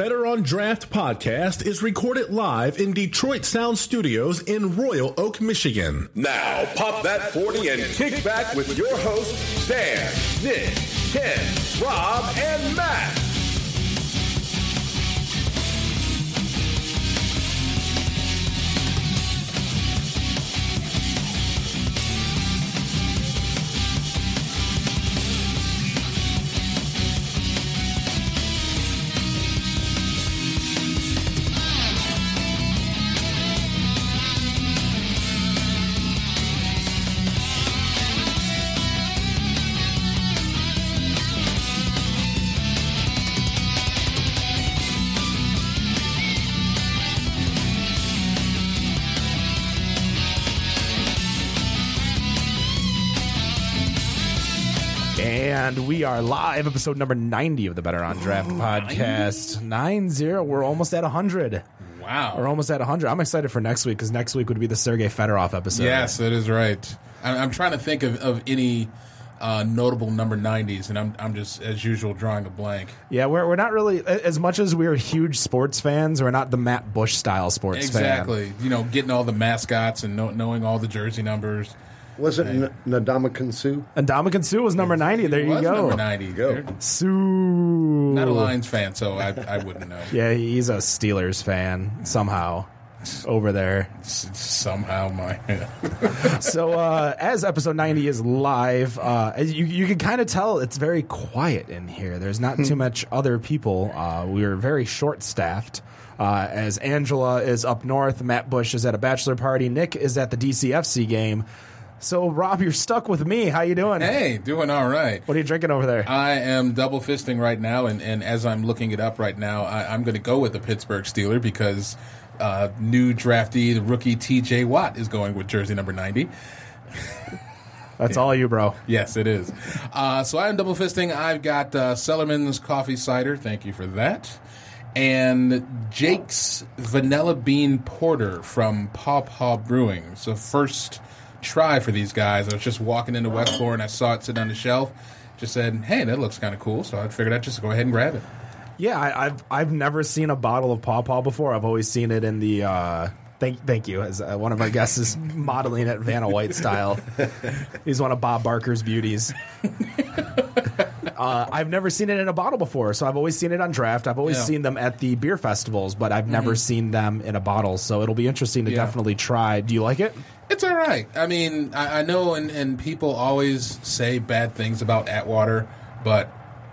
Better on Draft podcast is recorded live in Detroit Sound Studios in Royal Oak, Michigan. Now, pop that 40 and kick back with your hosts, Dan, Nick, Ken, Rob, and Matt. And we are live, episode number 90 of the Better on Draft podcast. 90. We're almost at 100. Wow. We're almost at 100. I'm excited for next week because next week would be the Sergei Fedorov episode. Yes, that is right. I'm, I'm trying to think of, of any uh, notable number 90s, and I'm, I'm just, as usual, drawing a blank. Yeah, we're, we're not really, as much as we're huge sports fans, we're not the Matt Bush style sports fan. Exactly. You know, getting all the mascots and know, knowing all the jersey numbers. Was it N- Ndamukong Suh? And Ndamukong Suh was number 90. There you Was go. Number 90. Go. Suh. Not a Lions fan, so I, I wouldn't know. Yeah, he's a Steelers fan somehow over there. Somehow my. so uh, as episode 90 is live uh, you, you can kind of tell it's very quiet in here there's not too much other people uh, we're very short staffed uh, as angela is up north matt bush is at a bachelor party nick is at the dcfc game so rob you're stuck with me how you doing hey, doing all right. what are you drinking over there I am double fisting right now, and, and as I'm looking it up right now, I, I'm going to go with the Pittsburgh Steeler because uh, new draftee, the rookie T.J. Watt, is going with jersey number 90. that's all you bro Yes, it is. Uh, so I'm double fisting. I've got uh, Cellarmen's coffee cider. Thank you for that. And Jake's vanilla bean porter from Paw Paw Brewing. So first try for these guys. I was just walking into Westport and I saw it sitting on the shelf. Just said, "Hey, that looks kind of cool." So I figured I'd just go ahead and grab it. Yeah, I, I've I've never seen a bottle of Paw Paw before. I've always seen it in the. Uh, thank thank you. As uh, one of our guests is modeling it Vanna White style. He's one of Bob Barker's beauties. Uh, I've never seen it in a bottle before, so I've always seen it on draft. I've always Yeah. seen them at the beer festivals, but I've never seen them in a bottle. So it'll be interesting to Yeah. definitely try. Do you like it? It's all right. I mean, I, I know, and, and people always say bad things about Atwater, but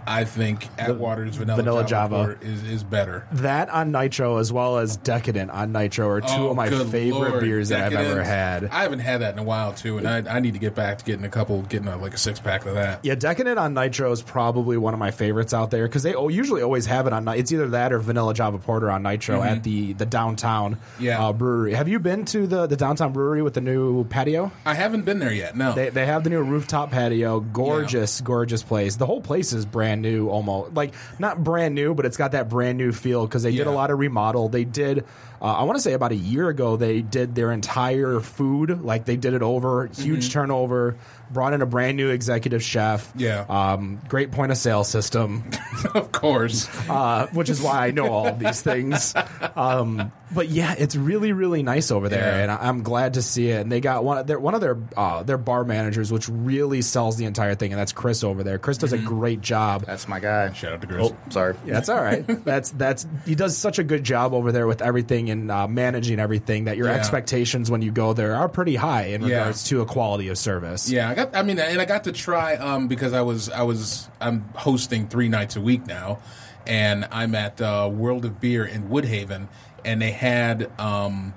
I think Atwater's vanilla, vanilla Java, Java. Porter is, is better. That on Nitro as well as Decadent on Nitro are two Oh, of my good favorite Lord. beers that I've ever had. I haven't had that in a while too, and I, I need to get back to getting a couple, getting a, like a six pack of that. Yeah, Decadent on Nitro is probably one of my favorites out there because they usually always have it on. Ni- It's either that or Vanilla Java Porter on Nitro at the the downtown Yeah. uh, brewery. Have you been to the the downtown brewery with the new patio? I haven't been there yet. No, They, they have the new rooftop patio. Gorgeous, gorgeous place. The whole place is brand new, almost like not brand new, but it's got that brand new feel because they did a lot of remodel. They did, uh, I want to say about a year ago, they did their entire food. Like they did it over, huge turnover. Brought in a brand new executive chef. Mm-hmm. Yeah. um, great point of sale system, of course. uh, which is why I know all of these things. Um, but yeah, it's really really nice over there, Yeah. and I, I'm glad to see it. And they got one of their one of their uh, their bar managers, which really sells the entire thing, and that's Chris over there. Chris does a great job. That's my guy. Shout out to Chris. Oh, sorry. Yeah, that's all right. that's that's he does such a good job over there with everything and uh, managing everything that your Yeah. expectations when you go there are pretty high in Yeah. regards to a quality of service. Yeah, I got. I mean, and I got to try um, because I was I was I'm hosting three nights a week now, and I'm at uh, World of Beer in Woodhaven, and they had um,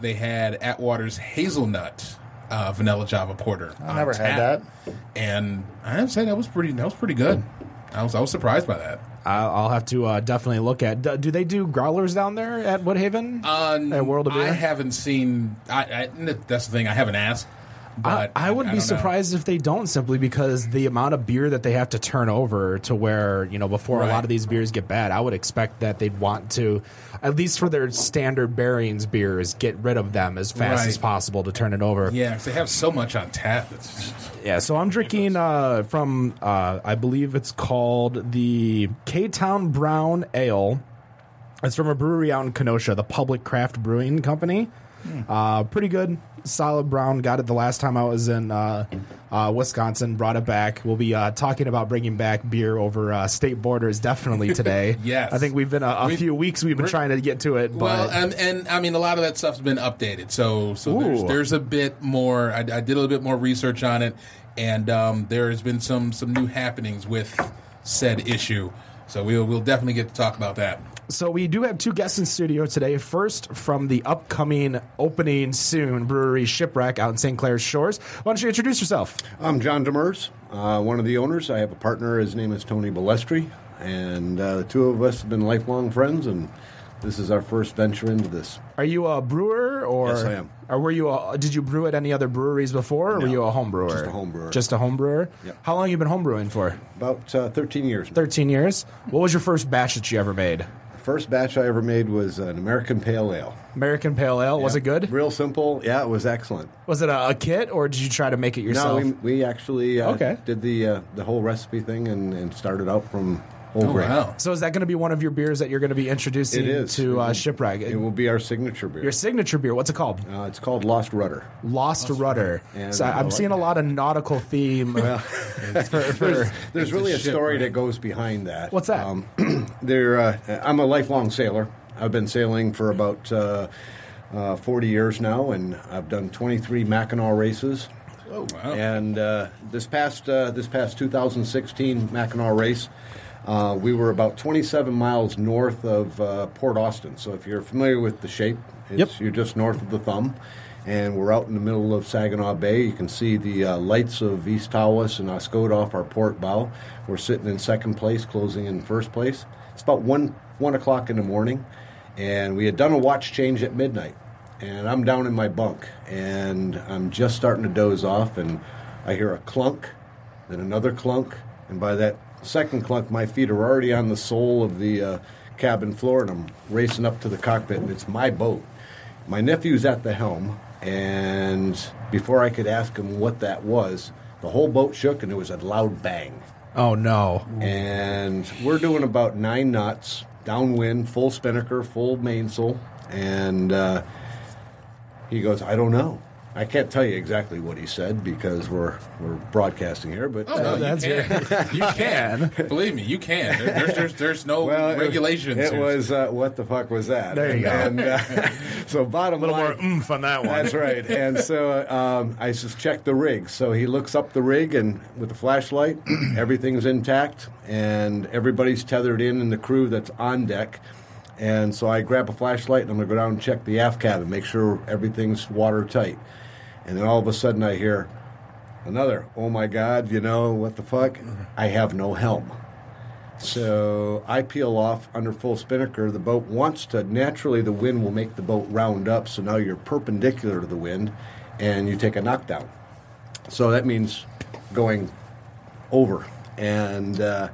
they had Atwater's hazelnut uh, vanilla Java porter. I never had that. and I have to say that was pretty that was pretty good. I was I was surprised by that. I'll, I'll have to uh, definitely look at. Do, do they do growlers down there at Woodhaven? Uh, at World of Beer? I haven't seen. I, I that's the thing. I haven't asked. But I, I would I be don't know. surprised if they don't, simply because the amount of beer that they have to turn over to where you know before a lot of these beers get bad. I would expect that they'd want to, at least for their standard bearings beers, get rid of them as fast Right. as possible to turn it over. Yeah, 'cause they have so much on tap. Yeah, so I'm drinking uh, from uh, I believe it's called the K Town Brown Ale. It's from a brewery out in Kenosha, the Public Craft Brewing Company. Uh, pretty good, solid brown. Got it the last time I was in uh, uh, Wisconsin. Brought it back. We'll be uh, talking about bringing back beer over uh, state borders definitely today. Yes. I think we've been a, a We- few weeks. We've been trying to get to it, but Well, and, and I mean, a lot of that stuff's been updated. So, so there's, there's a bit more. I, I did a little bit more research on it, and um, there has been some some new happenings with said issue. So we'll we'll definitely get to talk about that. So we do have two guests in studio today. First, from the upcoming opening soon brewery Shipwreck out in St. Clair's Shores. Why don't you introduce yourself? I'm John Demers, uh, one of the owners. I have a partner. His name is Tony Balestri, and uh, the two of us have been lifelong friends. And this is our first venture into this. Are you a brewer, or Yes, I am. Or were you? A, did you brew at any other breweries before, or were you a home brewer? just a home brewer. Just a home brewer. Yep. How long have you been home brewing for? About uh, 13 years. now. Thirteen years. What was your first batch that you ever made? First batch I ever made was an American Pale Ale. American Pale Ale. Was it good? Real simple. Yeah, it was excellent. Was it a, a kit, or did you try to make it yourself? No, we, we actually uh, Okay. did the uh, the whole recipe thing and, and started out from whole Oh grain. wow! so is that going to be one of your beers that you're going to be introducing It is to It uh, Shipwreck? It will be our signature beer. your signature beer. What's it called? Uh, it's called Lost Rudder. Lost Rudder. And so I I'm like seeing a lot of nautical theme. for, for, There's It's really a a story right? that goes behind that. What's that? Um, there, uh, I'm a lifelong sailor. I've been sailing for about uh, uh, 40 years now, and I've done 23 Mackinac races. Oh wow! And uh, this past uh, this past 2016 Mackinac race, uh, we were about 27 miles north of uh, Port Austin. So if you're familiar with the shape, it's, Yep. you're just north of the thumb. And we're out in the middle of Saginaw Bay. You can see the uh, lights of East Tawas and Oscoda off our port bow. We're sitting in second place, closing in first place. It's about one one o'clock in the morning, and we had done a watch change at midnight. And I'm down in my bunk, and I'm just starting to doze off, and I hear a clunk, then another clunk, and by that second clunk, my feet are already on the sole of the uh, cabin floor, and I'm racing up to the cockpit, and it's my boat. My nephew's at the helm, and before I could ask him what that was, the whole boat shook, and there was a loud bang. oh no! And we're doing about nine knots, downwind, full spinnaker, full mainsail, and uh, he goes, "I don't know. I can't tell you exactly what he said because we're we're broadcasting here, but Oh, no, uh, you can. You can. Believe me, you can. There, there's, there's there's no well, it- regulations. It, here. was uh, what the fuck was that? There you go. And, uh, so bottom A little line, more oomph on that one. That's right. And so um, I just checked the rig. So he looks up the rig, and with the flashlight, everything's intact, and everybody's tethered in in the crew that's on deck. And so I grab a flashlight, and I'm going to go down and check the aft cabin, make sure everything's watertight. And then all of a sudden I hear another, oh my God, you know, what the fuck? I have no helm. So I peel off under full spinnaker. The boat wants to, naturally, the wind will make the boat round up. So now you're perpendicular to the wind and you take a knockdown. So that means going over. And uh,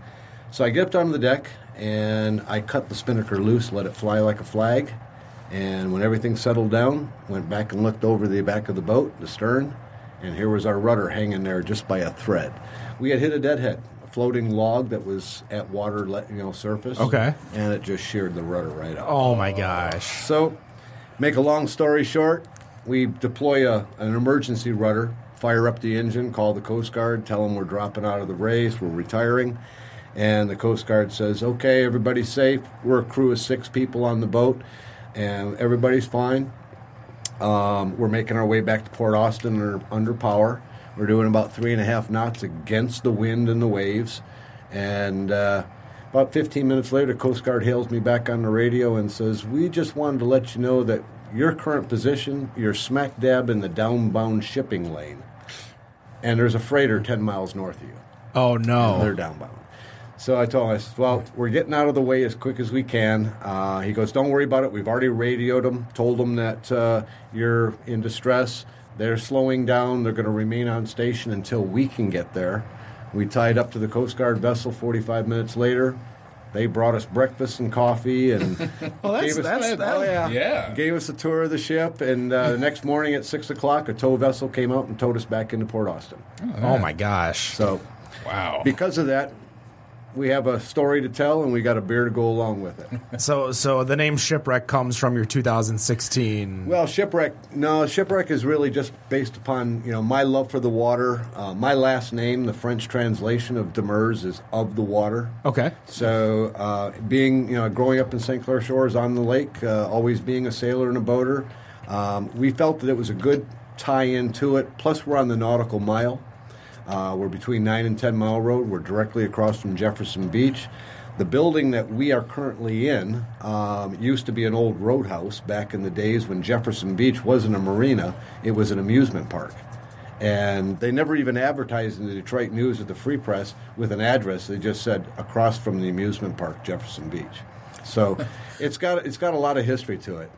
so I get up onto the deck and I cut the spinnaker loose, let it fly like a flag. And when everything settled down, went back and looked over the back of the boat, the stern, and here was our rudder hanging there just by a thread. We had hit a deadhead, a floating log that was at water, you know, surface. Okay. And it just sheared the rudder right off. Oh my gosh! So, make a long story short, we deploy a, an emergency rudder, fire up the engine, call the Coast Guard, tell them we're dropping out of the race, we're retiring. And the Coast Guard says, okay, everybody's safe. We're a crew of six people on the boat, and everybody's fine. Um, we're making our way back to Port Austin under, under power. We're doing about three and a half knots against the wind and the waves. And uh, about 15 minutes later, Coast Guard hails me back on the radio and says, We just wanted to let you know that your current position, you're smack dab in the downbound shipping lane. And there's a freighter 10 miles north of you. Oh no! They're downbound. So I told him, I said, well, we're getting out of the way as quick as we can. Uh, he goes, don't worry about it. We've already radioed them, told them that uh, you're in distress. They're slowing down. They're going to remain on station until we can get there. We tied up to the Coast Guard vessel 45 minutes later. They brought us breakfast and coffee and Well, that's gave us, that's that, oh, yeah. Yeah. gave us a tour of the ship. And uh, the next morning at 6 o'clock, a tow vessel came out and towed us back into Port Austin. Oh my gosh! So Wow. because of that, we have a story to tell, and we got a beer to go along with it. So, so the name Shipwreck comes from your 2016. Well, shipwreck. No, shipwreck is really just based upon you know my love for the water. Uh, my last name, the French translation of Demers, is of the water. okay. So, uh, being you know, growing up in St. Clair Shores on the lake, uh, always being a sailor and a boater, um, we felt that it was a good tie-in to it. Plus, we're on the nautical mile. Uh, we're between nine and ten mile road. We're directly across from Jefferson Beach. The building that we are currently in um, used to be an old roadhouse back in the days when Jefferson Beach wasn't a marina; it was an amusement park. And they never even advertised in the Detroit News or the Free Press with an address. They just said across from the amusement park, Jefferson Beach. So it's got it's got a lot of history to it.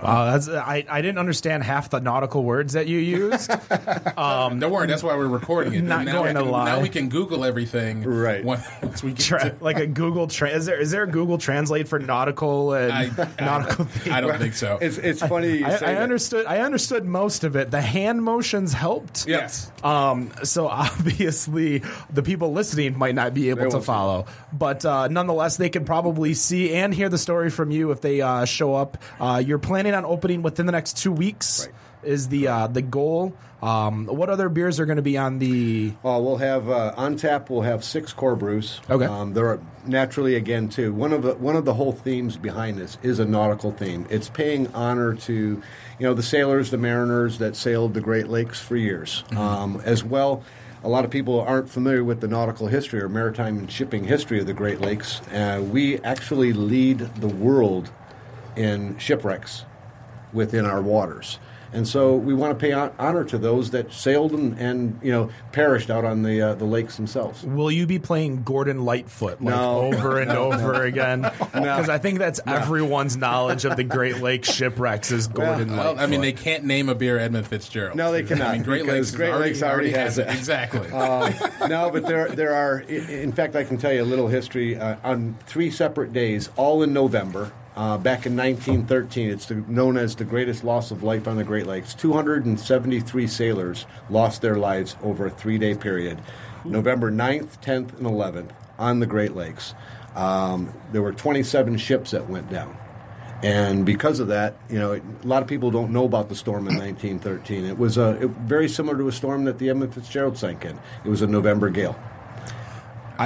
Uh, that's I, I didn't understand half the nautical words that you used. Don't worry, that's why we're recording it. Not now going we to can, lie. Now we can Google everything. Right. Once, once we get Tra- to, like a Google tra- is there is there a Google Translate for nautical and I, nautical? I, I don't think so. It's it's funny you I, say I that. understood. I understood most of it. The hand motions helped. yes. Um, so obviously, the people listening might not be able They to won't see follow, but uh, nonetheless, they can probably see and hear the story from you if they uh, show up. Uh, you're planning on opening within the next two weeks. Right. Is the uh, the goal? Um, what other beers are going to be on the? Oh, we'll have uh, on tap. We'll have six core brews. Okay. Um, there are naturally again too. One of the one of the whole themes behind this is a nautical theme. It's paying honor to, you know, the sailors, the mariners that sailed the Great Lakes for years, um, as well. A lot of people aren't familiar with the nautical history or maritime and shipping history of the Great Lakes. Uh, we actually lead the world in shipwrecks within our waters. And so we want to pay honor to those that sailed and, and you know perished out on the uh, the lakes themselves. Will you be playing Gordon Lightfoot like No. over and over again? Because I think that's everyone's knowledge of the Great Lakes shipwrecks is Gordon Well, Lightfoot. I mean, they can't name a beer Edmund Fitzgerald. No, they cannot, I mean, Great Lakes, Great already, Lakes already has it. it. Exactly. Uh, no, but there there are. In fact, I can tell you a little history uh, on three separate days, all in November. Uh, back in 1913, it's the, known as the greatest loss of life on the Great Lakes. 273 sailors lost their lives over a three-day period, November 9th, 10th, and 11th on the Great Lakes. Um, there were 27 ships that went down. And because of that, you know, a lot of people don't know about the storm in 1913. It was a, it, very similar to a storm that the Edmund Fitzgerald sank in. It was a November gale.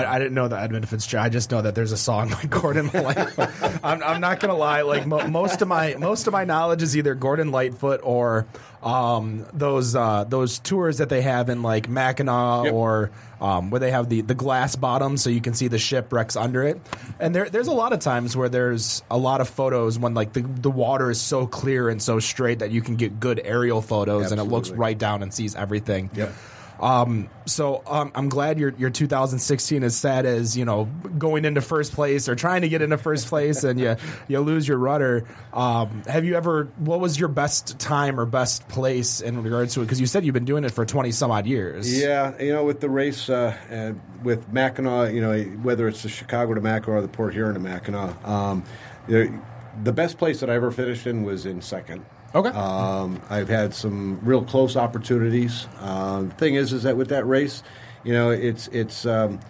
I, I didn't know that Edmund Fitzgerald. I just know that there's a song by Gordon Lightfoot. I'm, I'm not gonna lie. Like mo- most of my most of my knowledge is either Gordon Lightfoot or um, those uh, those tours that they have in like Mackinac Yep. or um, where they have the, the glass bottom so you can see the shipwrecks under it. And there there's a lot of times where there's a lot of photos when like the the water is so clear and so straight that you can get good aerial photos and it looks right down and sees everything. Yep. Um, so um, I'm glad your your 2016 is sad as you know going into first place or trying to get into first place and you you lose your rudder. Um, have you ever? What was your best time or best place in regards to it? Because you said you've been doing it for 20 some odd years. Yeah, you know, with the race, uh, uh, with Mackinac, you know, whether it's the Chicago to Mackinac or the Port Huron to Mackinac, um, the best place that I ever finished in was in second. Okay. Um, I've had some real close opportunities. The thing is, is that with that race, you know, it's it's um,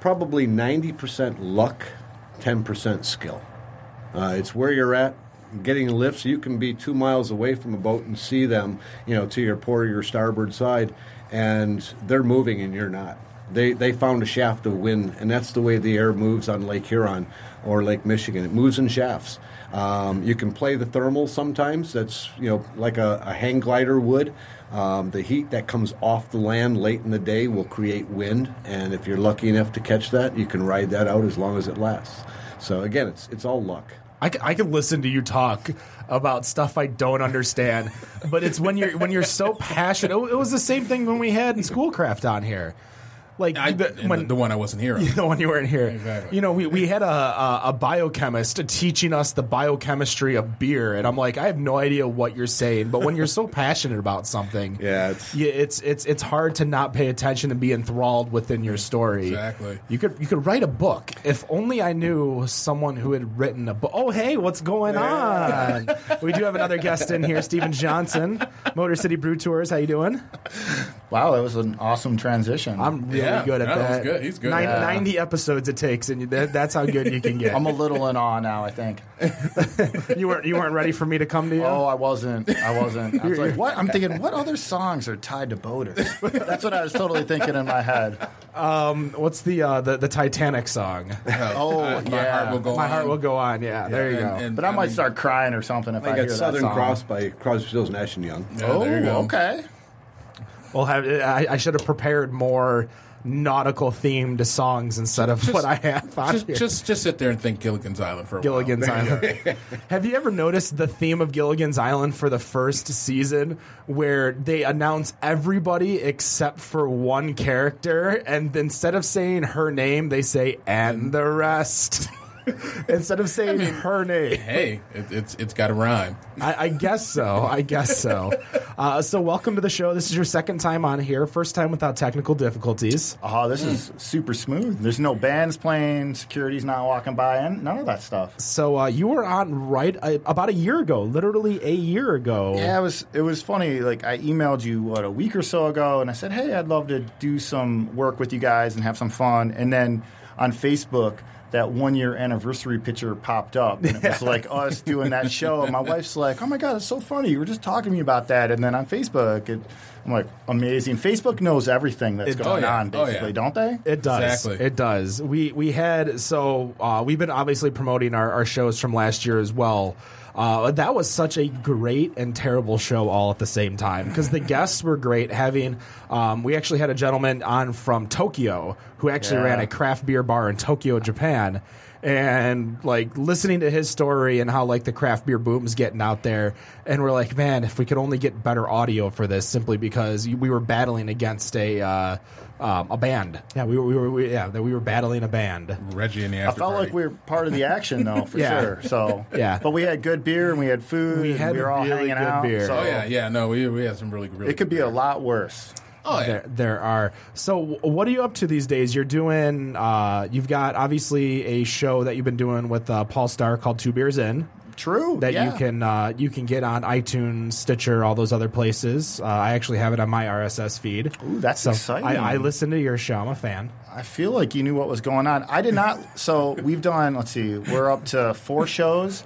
probably ninety percent luck, ten percent skill. Uh, it's where you're at, getting lifts. You can be two miles away from a boat and see them, you know, to your port or your starboard side, and they're moving and you're not. They they found a shaft of wind, and that's the way the air moves on Lake Huron or Lake Michigan. It moves in shafts. Um, you can play the thermal sometimes. That's you know like a, a hang glider would. Um, the heat that comes off the land late in the day will create wind, and if you're lucky enough to catch that, you can ride that out as long as it lasts. So again, it's it's all luck. I, I can listen to you talk about stuff I don't understand, but it's when you're when you're so passionate. It, was the same thing when we had Schoolcraft on here. Like I, the, when the, the one I wasn't here. on. the one you weren't here. Exactly. You know, we, we had a, a, a biochemist teaching us the biochemistry of beer, and I'm like, I have no idea what you're saying, but when you're so passionate about something, Yeah, it's- yeah, it's it's it's hard to not pay attention and be enthralled within your story. Exactly. You could you could write a book. If only I knew someone who had written a book. Oh, hey, what's going on? we do have another guest in here, Stephen Johnson, Motor City Brew Tours. How you doing? Wow, that was an awesome transition. I'm really Yeah, good at that that. good. He's good Nin- at that. 90 episodes it takes, and that, that's how good you can get. I'm a little in awe now. I think. you weren't you weren't ready for me to come to you. Oh, I wasn't. I wasn't. I was like, what? I'm thinking, what other songs are tied to boaters? That's what I was totally thinking in my head. What's the uh, the the Titanic song? Oh, Uh, my yeah. heart will go My on. heart will go on. Yeah, there you And- go. and, But I might mean, start crying or something if I, I hear got that Southern song. Cross by Crosby, Stills, Nash and Young. Yeah, Oh, there you go. okay. Well, have, I, I should have prepared more nautical themed songs instead of what I have on Just, here. just, just sit there and think Gilligan's Island for a while. Gilligan's while. Island. Have you ever noticed the theme of Gilligan's Island for the first season where they announce everybody except for one character and instead of saying her name, they say and the rest? instead of saying her name. Hey, it, it's it's got a rhyme. I, I guess so. I guess so. Uh, so, welcome to the show. This is your second time on here, first time without technical difficulties. Oh, this is super smooth. There's no bands playing, security's not walking by, and none of that stuff. So, uh, you were on right uh, about a year ago, literally a year ago. Yeah, it was it was funny. Like I emailed you what a week or so ago, and I said, "Hey, I'd love to do some work with you guys and have some fun." And then on Facebook, that one year anniversary picture popped up, and it was like us doing that show. And my wife's like, "Oh my god, it's so funny! You were just talking to me about that." And then on Facebook, it, I'm like, "Amazing!" Facebook knows everything that's It- going oh, yeah. on, Oh, yeah. basically, don't they? It does. Exactly. It does. We we had so uh, we've been obviously promoting our, our shows from last year as well. Uh, that was such a great and terrible show all at the same time because the guests were great. Having um, we actually had a gentleman on from Tokyo who actually Yeah. ran a craft beer bar in Tokyo, Japan. And like listening to his story and how like the craft beer boom's getting out there, and we're like, man, if we could only get better audio for this, simply because we were battling against a uh, um, a band. Yeah, we were, we were we, yeah, that we were battling a band. Reggie and the I felt party. like we were part of the action, though, for Yeah. sure. So, Yeah. But we had good beer and we had food. We and had we were all really hanging good out. beer. So Oh yeah, yeah. No, we we had some really really. It could be a lot worse. Oh yeah. There, there are. So, what are you up to these days? You're doing. Uh, you've got obviously a show that you've been doing with uh, Paul Starr called Two Beers In. True. That yeah. you can uh, you can get on iTunes, Stitcher, all those other places. Uh, I actually have it on my RSS feed. Ooh, that's so exciting. I, I listen to your show. I'm a fan. I feel like you knew what was going on. I did not. So we've done. Let's see. We're up to four shows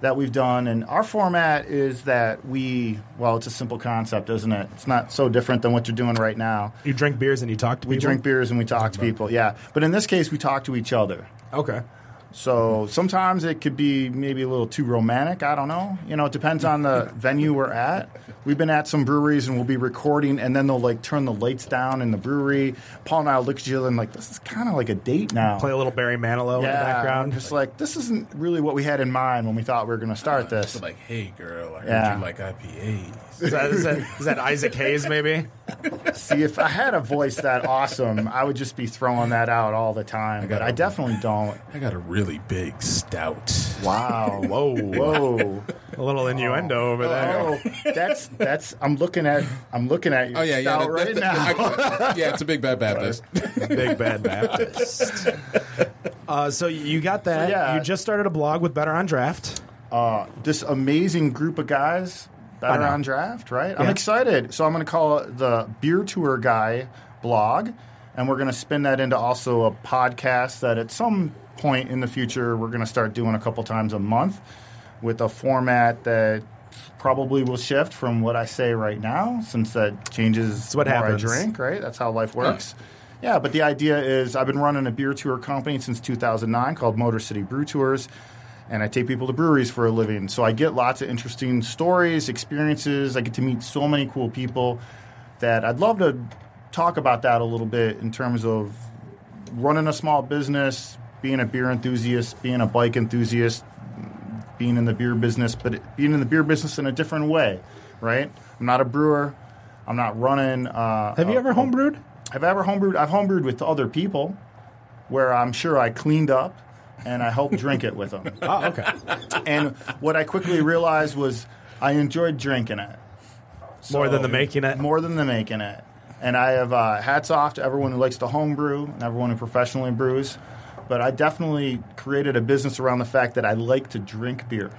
that we've done, and our format is that we. Well, it's a simple concept, isn't it? It's not so different than what you're doing right now. You drink beers and you talk to We people? drink beers and we talk to people. Yeah, but in this case, we talk to each other. Okay. So sometimes it could be maybe a little too romantic. I don't know. You know, it depends on the venue we're at. We've been at some breweries and we'll be recording, and then they'll like turn the lights down in the brewery. Paul and I look at each other and like, this is kind of like a date now. Play a little Barry Manilow in the yeah, background. Just like this isn't really what we had in mind when we thought we were going to start ah, this. So like, hey girl, I heard Yeah. you like IPAs. Is that, is, that, is that Isaac Hayes? Maybe. See, if I had a voice that awesome, I would just be throwing that out all the time. but got I a- definitely don't. I got a really big stout. Wow. Whoa. Whoa. A little innuendo over there. Oh, that's that's. I'm looking at. I'm looking at your Oh yeah, yeah. stout that- right that- now. I- yeah, it's a big bad Baptist. Big Bad Baptist. Uh, so you got that. yeah. You just started a blog with Better on Draft. uh, this amazing group of guys better on draft, right? I'm excited. So I'm going to call it the Beer Tour Guy blog, and we're going to spin that into also a podcast that at some point in the future we're going to start doing a couple times a month with a format that probably will shift from what I say right now, since that changes what the more happens. I drink, right? That's how life works. Yeah, but the idea is I've been running a beer tour company since 2009 called Motor City Brew Tours, and I take people to breweries for a living. So I get lots of interesting stories, experiences. I get to meet so many cool people that I'd love to talk about that a little bit in terms of running a small business, being a beer enthusiast, being a bike enthusiast, being in the beer business, but being in the beer business in a different way, right? I'm not a brewer. I'm not running. Uh, Have you ever homebrewed? I've ever homebrewed? I've homebrewed with other people, where I'm sure I cleaned up and I helped drink it with them. Oh, okay. And what I quickly realized was I enjoyed drinking it More than the making it. more than the making it. And I have uh, hats off to everyone who likes to homebrew and everyone who professionally brews. But I definitely created a business around the fact that I like to drink beer.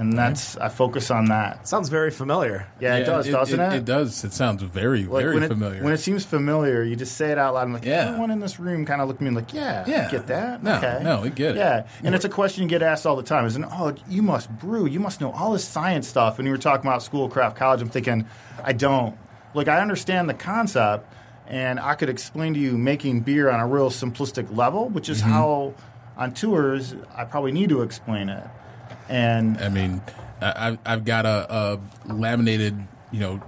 And that's I focus on that. Sounds very familiar. Yeah, it does, doesn't it? It does. It sounds very, Like, very when it, familiar. When it seems familiar, you just say it out loud. I'm like, Yeah. everyone in this room kind of looked at me like, yeah, Yeah. get that? No, okay. no, we get it. Yeah, and it's a question you get asked all the time. Isn't oh, you must brew, you must know all this science stuff. And you were talking about Schoolcraft College. I'm thinking, I don't. Like, I understand the concept, and I could explain to you making beer on a real simplistic level, which is Mm-hmm. how on tours I probably need to explain it. And I mean, I, I've, I've got a, a laminated, you know,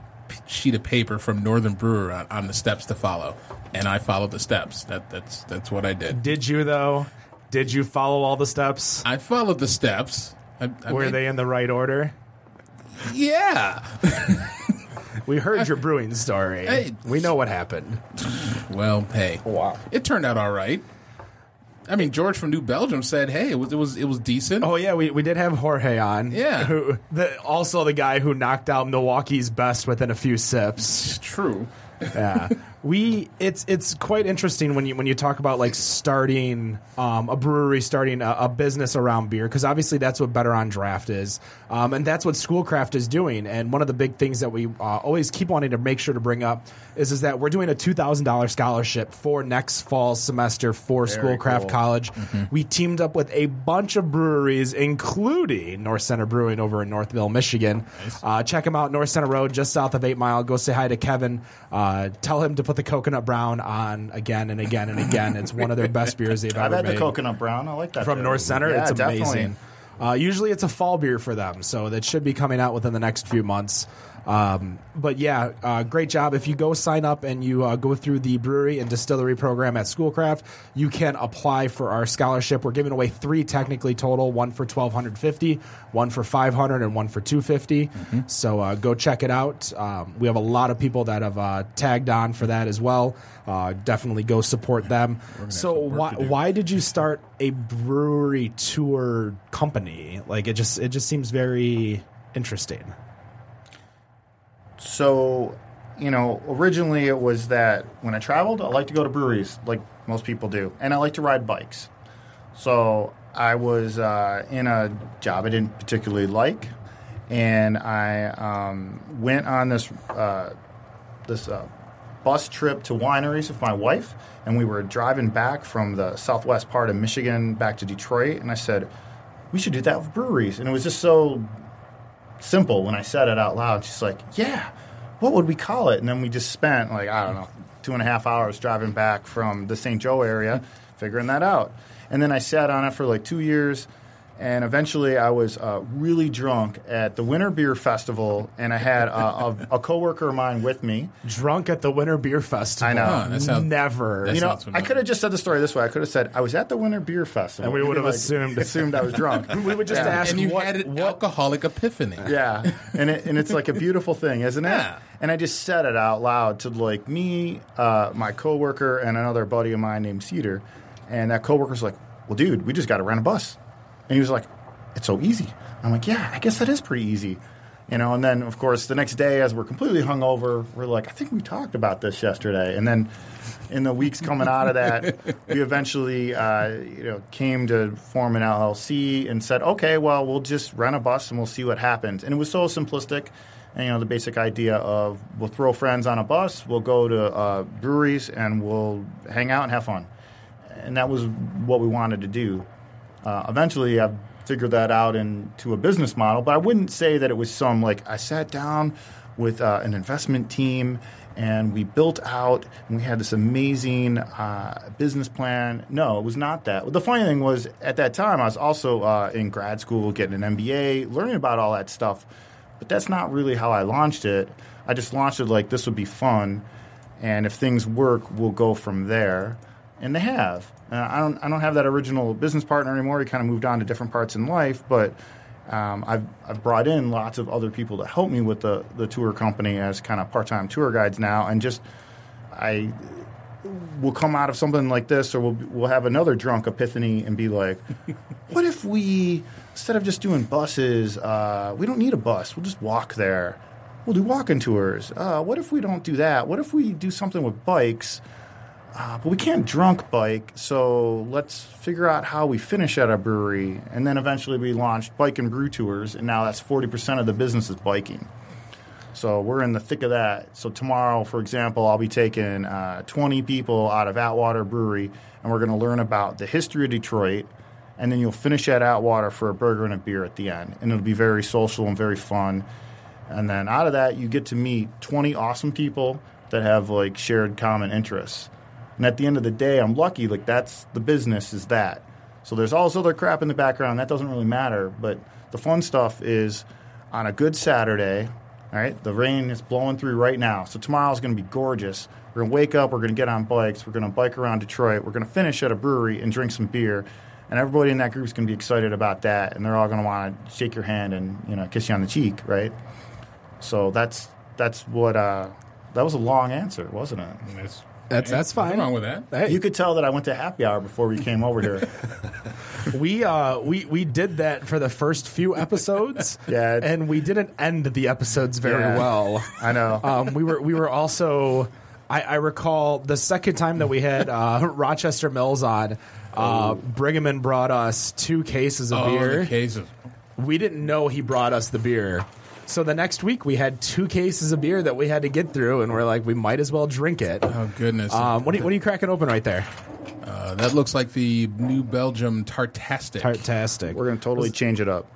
sheet of paper from Northern Brewer on, on the steps to follow, and I followed the steps. That that's that's what I did. Did you though? Did you follow all the steps? I followed the steps. I, I Were made- they in the right order? Yeah. We heard your brewing story. Hey. We know what happened. Well, hey, Wow. it turned out all right. I mean, George from New Belgium said, "Hey, it was it was it was decent." Oh yeah, we, we did have Jorge on. Yeah. who the, also the guy who knocked out Milwaukee's best within a few sips. It's true. yeah we it's it's quite interesting when you when you talk about like starting um, a brewery starting a, a business around beer because obviously that's what better on draft is. Um, and that's what schoolcraft is doing. And one of the big things that we uh, always keep wanting to make sure to bring up is is that we're doing a $2000 scholarship for next fall semester for schoolcraft cool. college. We teamed up with a bunch of breweries including north center brewing over in northville michigan. Uh, check them out north center road just south of eight mile. Go say hi to kevin. Uh, tell him to put the coconut brown on again and again and again it's one of their best beers they've I've ever had made the coconut brown. I like that from beer. North Center. Yeah, it's definitely. amazing. Uh, usually, it's a fall beer for them, so that should be coming out within the next few months. Um, but yeah, uh, great job. If you go sign up and you uh, go through the brewery and distillery program at Schoolcraft, you can apply for our scholarship. We're giving away three technically total: one for twelve hundred fifty, one for five hundred, and one for two So uh, go check it out. Um, we have a lot of people that have uh, tagged on for that as well. Uh, definitely go support them. So why why did you start a brewery tour company? Like it just it just seems very interesting. So, you know, originally it was that when I traveled, I like to go to breweries, like most people do, and I like to ride bikes. So I was uh, in a job I didn't particularly like, and I um, went on this uh, this uh, bus trip to wineries with my wife, and we were driving back from the southwest part of Michigan back to Detroit, and I said, "We should do that with breweries," and it was just so simple when I said it out loud. She's like, "Yeah, what would we call it?" And then we just spent like I don't know two and a half hours driving back from the St. Joe area, figuring that out. And then I sat on it for like two years, and eventually I was uh, really drunk at the Winter Beer Festival, and I had a, a, a coworker of mine with me. Drunk at the Winter Beer Festival. I know. Huh, that sounds- Never. that You know, sounds I could have just said the story this way. I could have said I was at the Winter Beer Festival, And we You'd would be have assumed- assumed I was drunk. we would just Yeah. ask and you what, had an what alcoholic epiphany. Yeah, and it, and it's like a beautiful thing, isn't it? Yeah. And I just said it out loud to like me, uh, my coworker, and another buddy of mine named Cedar, and that coworker's like, "Well, dude, we just got to rent a bus," and he was like, "It's so easy." I'm like, "Yeah, I guess that is pretty easy." You know, and then of course the next day, as we're completely hungover, we're like, "I think we talked about this yesterday," and then in the weeks coming out of that, we eventually, uh, you know, came to form an LLC and said, okay, well, we'll just rent a bus and we'll see what happens. And it was so simplistic. And, you know, the basic idea of we'll throw friends on a bus, we'll go to uh, breweries, and we'll hang out and have fun. And that was what we wanted to do. Uh, eventually, I figured that out into a business model, but I wouldn't say that it was some like I sat down with uh, an investment team and we built out and we had this amazing uh, business plan. No, it was not that. The funny thing was, at that time, I was also uh, in grad school, getting an MBA, learning about all that stuff. But that's not really how I launched it. I just launched it like this would be fun, and if things work, we'll go from there. And they have. Uh, I don't. I don't have that original business partner anymore. He kind of moved on to different parts in life, but um, I've I've brought in lots of other people to help me with the the tour company as kind of part time tour guides now, and just I will come out of something like this, or we'll we'll have another drunk epiphany and be like, what if we instead of just doing buses, uh, we don't need a bus. We'll just walk there. We'll do walking tours. Uh, what if we don't do that? What if we do something with bikes? Uh, but we can't drunk bike, so let's figure out how we finish at a brewery. And then eventually we launched Bike and Brew Tours, and now that's 40% of the business is biking. So we're in the thick of that. So tomorrow, for example, I'll be taking uh, 20 people out of Atwater Brewery, and we're going to learn about the history of Detroit. And then you'll finish at Atwater for a burger and a beer at the end, and it'll be very social and very fun. And then out of that, you get to meet 20 awesome people that have like shared common interests. And at the end of the day, I'm lucky. Like that's the business is that. So there's all this other crap in the background that doesn't really matter. But the fun stuff is on a good Saturday. All right, the rain is blowing through right now. So tomorrow's going to be gorgeous. We're going to wake up. We're going to get on bikes. We're going to bike around Detroit. We're going to finish at a brewery and drink some beer. And everybody in that group is going to be excited about that. And they're all going to want to shake your hand and you know kiss you on the cheek, right? So that's that's what. Uh, that was a long answer, wasn't it? That's That's that's fine. Nothing wrong with that. Hey, You could tell that I went to happy hour before we came over here. we uh we we did that for the first few episodes. Yeah. and we didn't end the episodes very Yeah. well. I know. Um, we were we were also. I, I recall the second time that we had uh, Rochester Mills on. Uh, Brigham brought us two cases of Oh, beer. the cases. we didn't know he brought us the beer. So the next week we had two cases of beer that we had to get through, and we're like, we might as well drink it. Oh goodness. Um, what, are you, what are you cracking open right there? Uh, that looks like the New Belgium Tartastic. Tartastic. We're going to totally change it up.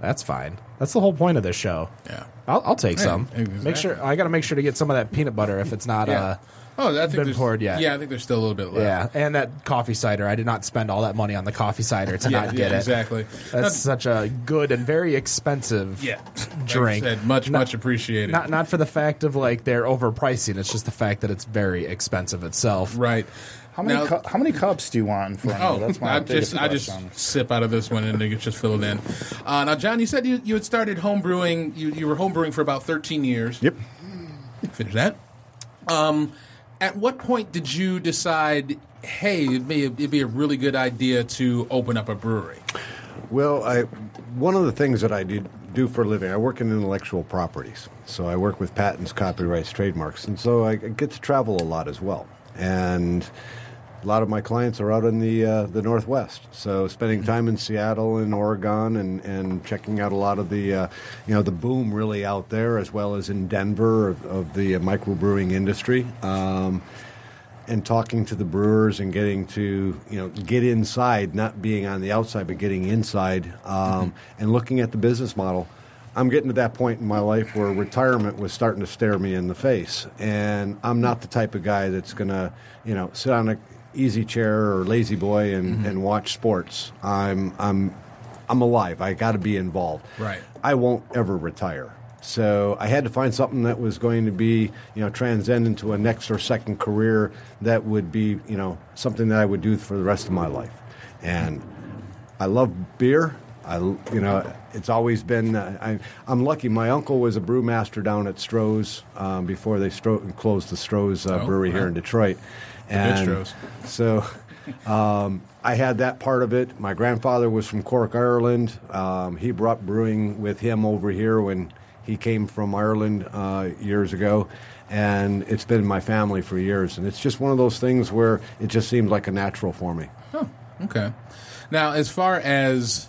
That's fine. That's the whole point of this show. yeah. I'll, I'll take Yeah, some. exactly. Make sure I got to make sure to get some of that peanut butter if it's not. Yeah. Uh, oh, I think been there's- poured yet. Yeah, I think there's still a little bit left. yeah, and that coffee cider. I did not spend all that money on the coffee cider to Yeah, not get yeah, it. exactly. That's such a good and very expensive Yeah. drink. Like I said, much, Not- much appreciated. Not not for the fact of like they're overpricing. It's just the fact that it's very expensive itself. right. How many Now- cu- how many cups do you want in front of Oh, you? That's my I just I just question. sip out of this one and then it just fill it in. Uh, now, John, you said you, you had started home brewing. You, you were home brewing for about 13 years. Yep. Finish that. Um, at what point did you decide, hey, it'd be, it'd be a really good idea to open up a brewery? Well, I one of the things that I do, do for a living, I work in intellectual properties. So I work with patents, copyrights, trademarks, and so I get to travel a lot as well. And a lot of my clients are out in the uh, the Northwest, so spending time in Seattle and Oregon, and, and checking out a lot of the uh, you know the boom really out there, as well as in Denver of, of the microbrewing industry. Um, and talking to the brewers and getting to you know get inside, not being on the outside, but getting inside um, and looking at the business model. I'm getting to that point in my life where retirement was starting to stare me in the face, and I'm not the type of guy that's gonna you know sit on a easy chair or lazy boy and, and watch sports. I'm I'm I'm alive. I got to be involved. Right. I won't ever retire. So I had to find something that was going to be, you know, transcend into a next or second career that would be, you know, something that I would do for the rest of my life. And I love beer. I, you know, it's always been. Uh, I, I'm lucky. My uncle was a brewmaster down at Stroh's um, before they stro- closed the Stroh's uh, Oh, brewery here in Detroit. And so um, I had that part of it. My grandfather was from Cork, Ireland. Um, he brought brewing with him over here when he came from Ireland uh, years ago. And it's been in my family for years. And it's just one of those things where it just seemed like a natural for me. Oh, okay. Now, as far as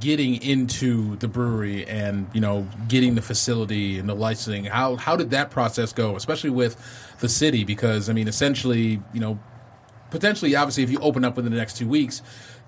getting into the brewery and you know getting the facility and the licensing, how how did that process go? Especially with the city, because I mean, essentially, you know, potentially, obviously, if you open up within the next two weeks.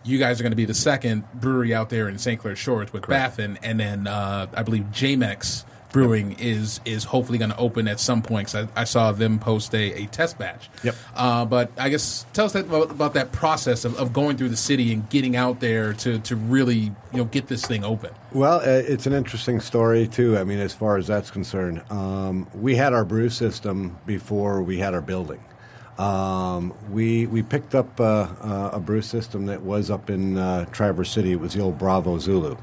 You guys are going to be the second brewery out there in St. Clair Shores with Baffin, and then uh, I believe Jamex Brewing is is hopefully going to open at some point. 'cause I, I saw them post a, a test batch. Yep. Uh, but I guess tell us that about, about that process of, of going through the city and getting out there to, to really you know get this thing open. Well, uh, it's an interesting story too. I mean, as far as that's concerned, um, we had our brew system before we had our building. Um, we we picked up uh, uh, a brew system that was up in uh, Traverse City. It was the old Bravo Zulu.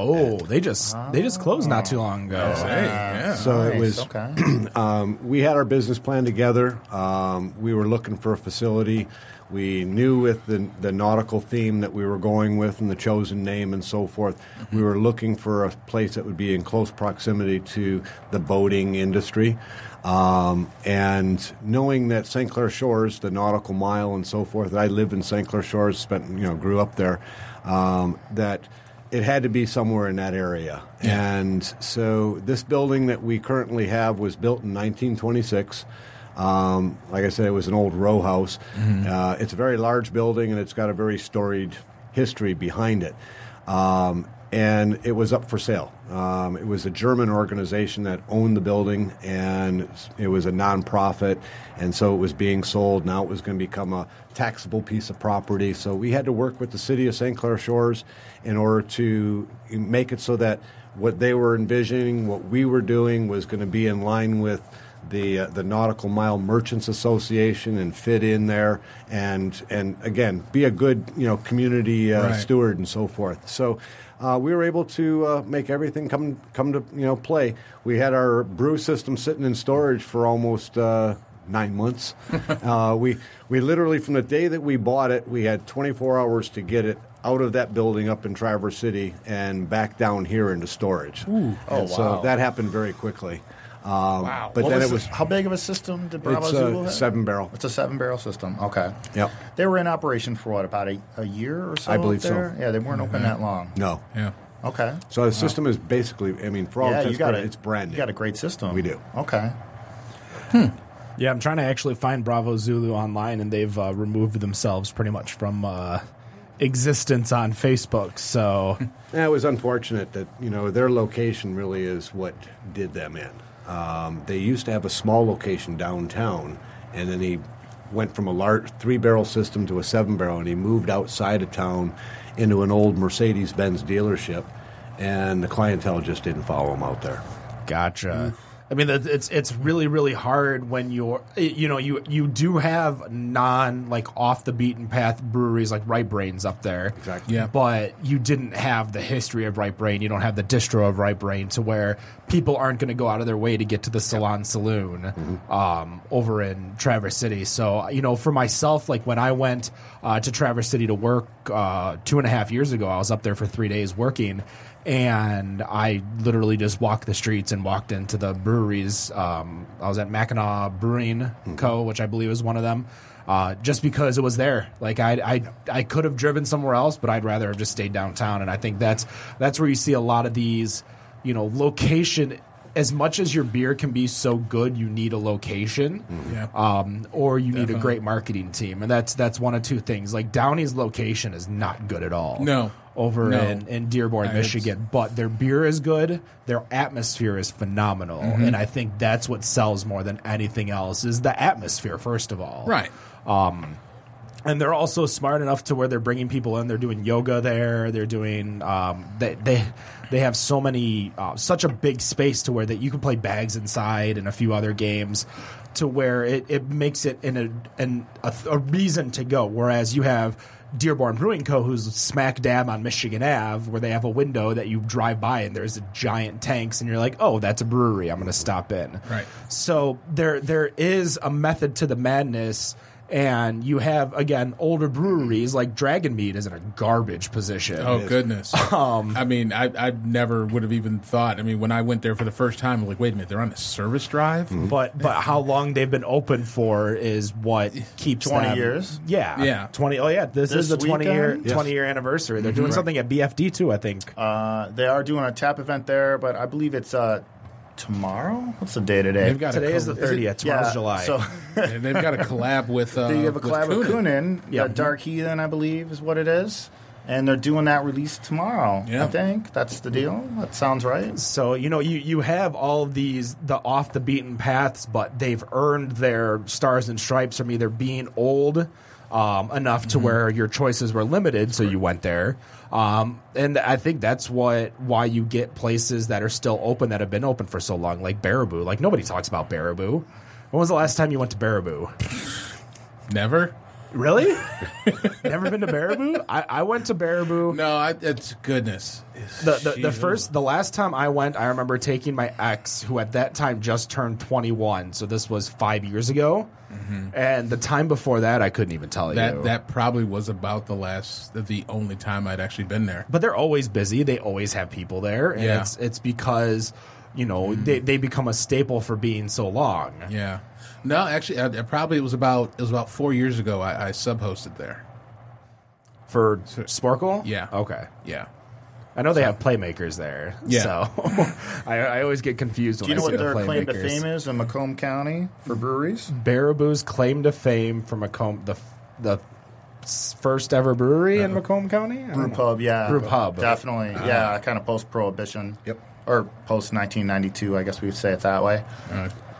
Oh, they just they just closed not too long ago. Hey, yeah. So it was. okay. Um, we had our business plan together. Um, we were looking for a facility. We knew with the, the nautical theme that we were going with and the chosen name and so forth, we were looking for a place that would be in close proximity to the boating industry. Um, and knowing that St. Clair Shores, the nautical mile and so forth, I lived in St. Clair Shores, spent, you know, grew up there, um, that it had to be somewhere in that area. And so this building that we currently have was built in 1926. Um, like I said, it was an old row house. Uh, it's a very large building, and it's got a very storied history behind it. Um, and it was up for sale. Um, it was a German organization that owned the building, and it was a nonprofit, and so it was being sold. Now it was going to become a taxable piece of property. So we had to work with the city of St. Clair Shores in order to make it so that what they were envisioning, what we were doing, was going to be in line with the uh, the Nautical Mile Merchants Association and fit in there, and and again be a good you know community uh, Right. steward and so forth. So. Uh, we were able to uh, make everything come come to you know play. We had our brew system sitting in storage for almost uh, nine months. uh, we we literally from the day that we bought it, we had 24 hours to get it out of that building up in Traverse City and back down here into storage. Oh, And So that happened very quickly. Um, Wow. But What then was it was how big of a system did Bravo it's Zulu a have? seven barrel. It's a seven barrel system. Okay. Yep. They were in operation for what about a, a year or so? I believe up so. Yeah, they weren't open that long. No. Yeah. Okay. So the system is basically, I mean, for all yeah, intents you got and it. it's brand new. You got a great system. We do. Okay. Hmm. Yeah, I'm trying to actually find Bravo Zulu online, and they've uh, removed themselves pretty much from uh, existence on Facebook. So Yeah, it was unfortunate that you know their location really is what did them in. Um, they used to have a small location downtown, and then he went from a large three barrel system to a seven barrel, and he moved outside of town into an old Mercedes Benz dealership, and the clientele just didn't follow him out there. Gotcha. I mean, it's it's really really hard when you're you know you you do have non like off the beaten path breweries like Right Brains up there, Exactly. Yeah. But you didn't have the history of Right Brain. You don't have the distro of Right Brain to where people aren't going to go out of their way to get to the Salon Saloon um, over in Traverse City. So you know, for myself, like when I went uh, to Traverse City to work uh, two and a half years ago, I was up there for three days working. And I literally just walked the streets and walked into the breweries. Um, I was at Mackinaw Brewing Co., which I believe is one of them uh, just because it was there. Like I, I, I could have driven somewhere else, but I'd rather have just stayed downtown. And I think that's that's where you see a lot of these, you know, location. As much as your beer can be so good, you need a location, Yeah. um, or you need a great marketing team, and that's that's one of two things. Like Downey's location is not good at all. No. Over No. in, in Dearborn, Michigan, but their beer is good. Their atmosphere is phenomenal, Mm-hmm. and I think that's what sells more than anything else is the atmosphere. First of all, Right. and they're also smart enough to where they're bringing people in. They're doing yoga there. They're doing um, they they they have so many uh, such a big space to where that you can play bags inside and a few other games to where it, it makes it in a an a, a reason to go. Whereas you have Dearborn Brewing Co., who's smack dab on Michigan Ave, where they have a window that you drive by and there's a giant tanks, and you're like, oh, that's a brewery. I'm going to stop in. Right. So there there is a method to the madness. And you have again older breweries like Dragon Mead is in a garbage position. Oh goodness! Um, I mean, I, I never would have even thought. I mean, when I went there for the first time, I'm like, wait a minute, they're on a service drive. But but how long they've been open for is what keeps 20 them- years? Yeah, Yeah. twenty. Oh yeah, this, This is the twenty year weekend? twenty year anniversary. They're doing something at BFD too, I think. Uh, they are doing a tap event there, but I believe it's uh, tomorrow. What's the day today? They've got Today a is the col- thirtieth. Tomorrow's July. So they've got a collab with. Uh, they have a collab with Kuhnhenn. Yeah. Yeah, Dark Heathen, I believe, is what it is. And they're doing that release tomorrow. Yeah. I think that's the deal. That sounds right. So you know you you have all of these the off the beaten paths, but they've earned their stars and stripes from either being old um, enough to where your choices were limited, so you went there. Um, and I think that's what why you get places that are still open that have been open for so long, like Baraboo. Like nobody talks about Baraboo. When was the last time you went to Baraboo? Never. Really? Never been to Baraboo? I, I went to Baraboo. No, I, it's goodness. The, the, the first, the last time I went, I remember taking my ex, who at that time just turned 21. So this was five years ago. And the time before that, I couldn't even tell Mm-hmm. that you. that probably was about the last, the only time I'd actually been there. but they're always busy. They always have people there. And Yeah. it's, it's because, you know, they, they become a staple for being so long. Yeah. No, actually, I, I probably it was about it was about four years ago. I, I sub hosted there. For Sparkle? Yeah. Okay. Yeah. I know they have playmakers there. Yeah. So I, I always get confused Do when you know I see what the their claim to playmakers. fame is in Macomb County for breweries? Baraboo's claim to fame for Macomb, the the s- first ever brewery in Macomb County. I don't Brew know. pub, yeah. Brew pub. Definitely. Uh-huh. yeah, kind of post prohibition. Yep. Or post 1992, I guess we would say it that way.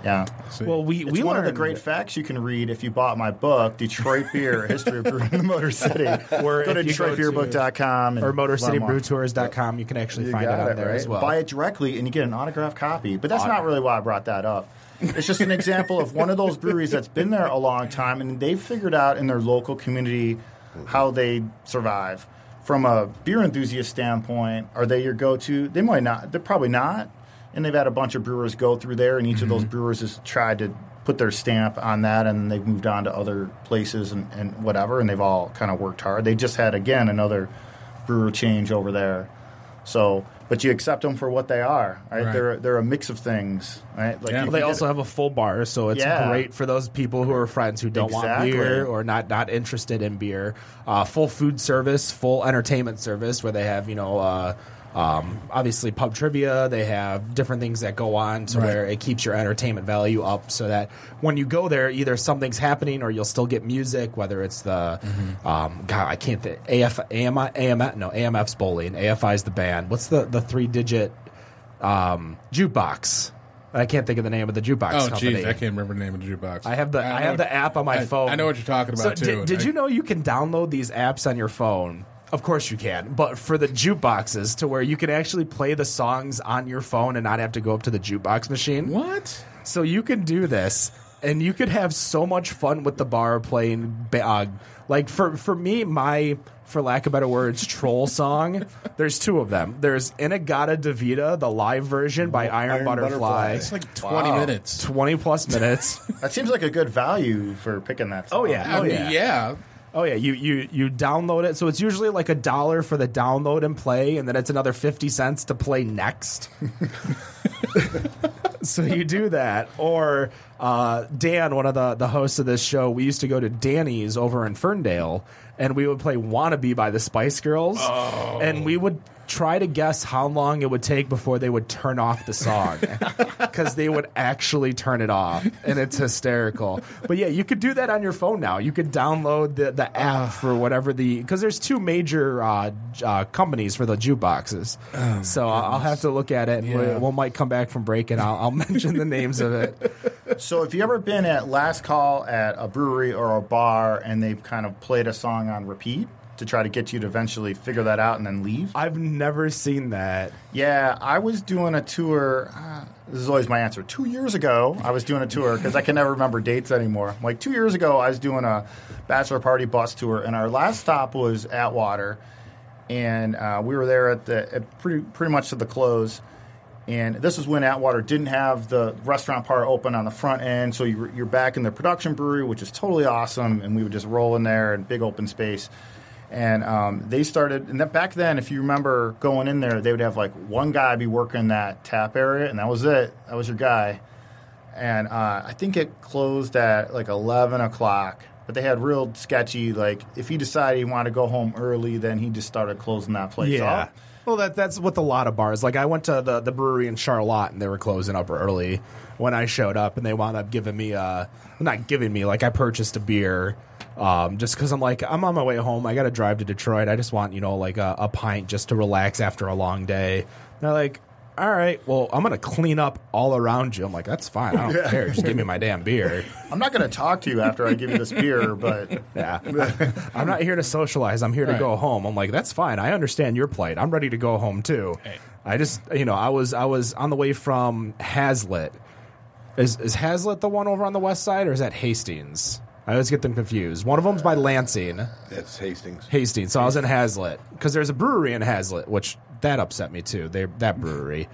Yeah. see. Well, we It's we one of the great facts you can read if you bought my book, Detroit Beer, History of Brewing in the Motor City. Or go to if you go DetroitBeerBook.com or learn more. MotorCityBrewTours.com. You can actually You find it got on it, there right? as well. Buy it directly and you get an autographed copy. But that's not really why I brought that up. It's just an example of one of those breweries that's been there a long time and they've figured out in their local community how they survive. From a beer enthusiast standpoint, are they your go to? They might not. They're probably not. And they've had a bunch of brewers go through there, and each of those brewers has tried to put their stamp on that, and they've moved on to other places and, and whatever, and they've all kind of worked hard. They just had, again, another brewer change over there. So, but you accept them for what they are, right? Right. They're they're a mix of things, right? Like Yeah. they also get- have a full bar, so it's Yeah. great for those people who are friends who don't Exactly. want beer or not not interested in beer. Uh, full food service, full entertainment service, where they have you know. Uh, um, obviously, pub trivia. They have different things that go on to Right. where it keeps your entertainment value up, so that when you go there, either something's happening or you'll still get music. Whether it's the um, God, I can't think AF AMI AMF no AMF's bowling, AFI's the band. What's the the three digit um, jukebox? I can't think of the name of the jukebox oh, company. jeez, I can't remember the name of the jukebox. I have the I, know have the app on my I- phone. I know what you're talking So about too. Did, did I- you know you can download these apps on your phone? Of course you can, but for the jukeboxes to where you can actually play the songs on your phone and not have to go up to the jukebox machine. What? So you can do this, and you could have so much fun with the bar playing. Uh, like for for me, my for lack of better words, troll song. There's two of them. There's In-A-Gadda-Da-Vida, the live version by Iron, Iron Butterfly. Butterfly. It's like 20 minutes. 20 plus minutes. that seems like a good value for picking that. Song. Oh, yeah. I Oh, mean, yeah. yeah. Oh yeah, you you you download it. So it's usually like a dollar for the download and play, and then it's another fifty cents to play next. so you do that, or uh, Dan, one of the the hosts of this show, we used to go to Danny's over in Ferndale, and we would play "Wannabe" by the Spice Girls, and we would try to guess how long it would take before they would turn off the song. Because they would actually turn it off and it's hysterical. But yeah you could do that on your phone now. You could download the, the app for whatever the because there's two major uh, uh, companies for the jukeboxes. So I'll, I'll have to look at it and Yeah. we'll, we might come back from break and I'll, I'll mention the names of it. So, if you ever been at last call at a brewery or a bar and they've kind of played a song on repeat to try to get you to eventually figure that out and then leave? I've never seen that Yeah, I was doing a tour. Uh, this is always my answer. Two years ago, I was doing a tour because I can never remember dates anymore. Like two years ago, I was doing a bachelor party bus tour, and our last stop was Atwater, and uh, we were there at the at pretty pretty much to the close. And this is when Atwater didn't have the restaurant part open on the front end, so you're, you're back in the production brewery, which is totally awesome. And we would just roll in there and big open space. And um, they started, and then back then, if you remember going in there, they would have like one guy be working that tap area, and that was it. That was your guy. And uh, I think it closed at like 11 o'clock. But they had real sketchy, like, if he decided he wanted to go home early, then he just started closing that place Yeah. up. Well, that that's with a lot of bars. Like I went to the the brewery in Charlotte, and they were closing up early when I showed up, and they wound up giving me uh not giving me like I purchased a beer. Um, just because I'm like I'm on my way home, I got to drive to Detroit. I just want you know like a, a pint just to relax after a long day. They're like, all right, well I'm gonna clean up all around you. I'm like, that's fine. I don't care. Just give me my damn beer. I'm not going to talk to you after I give you this beer, but Yeah. I'm not here to socialize. I'm here to Right. go home. I'm like, that's fine. I understand your plight. I'm ready to go home too. I just, you know, I was I was on the way from Haslett. Is is Haslett the one over on the west side or is that Hastings? I always get them confused. One of them's by Lansing, That's Hastings. Hastings. So I was in Haslett because there's a brewery in Haslett, which that upset me too. They that brewery.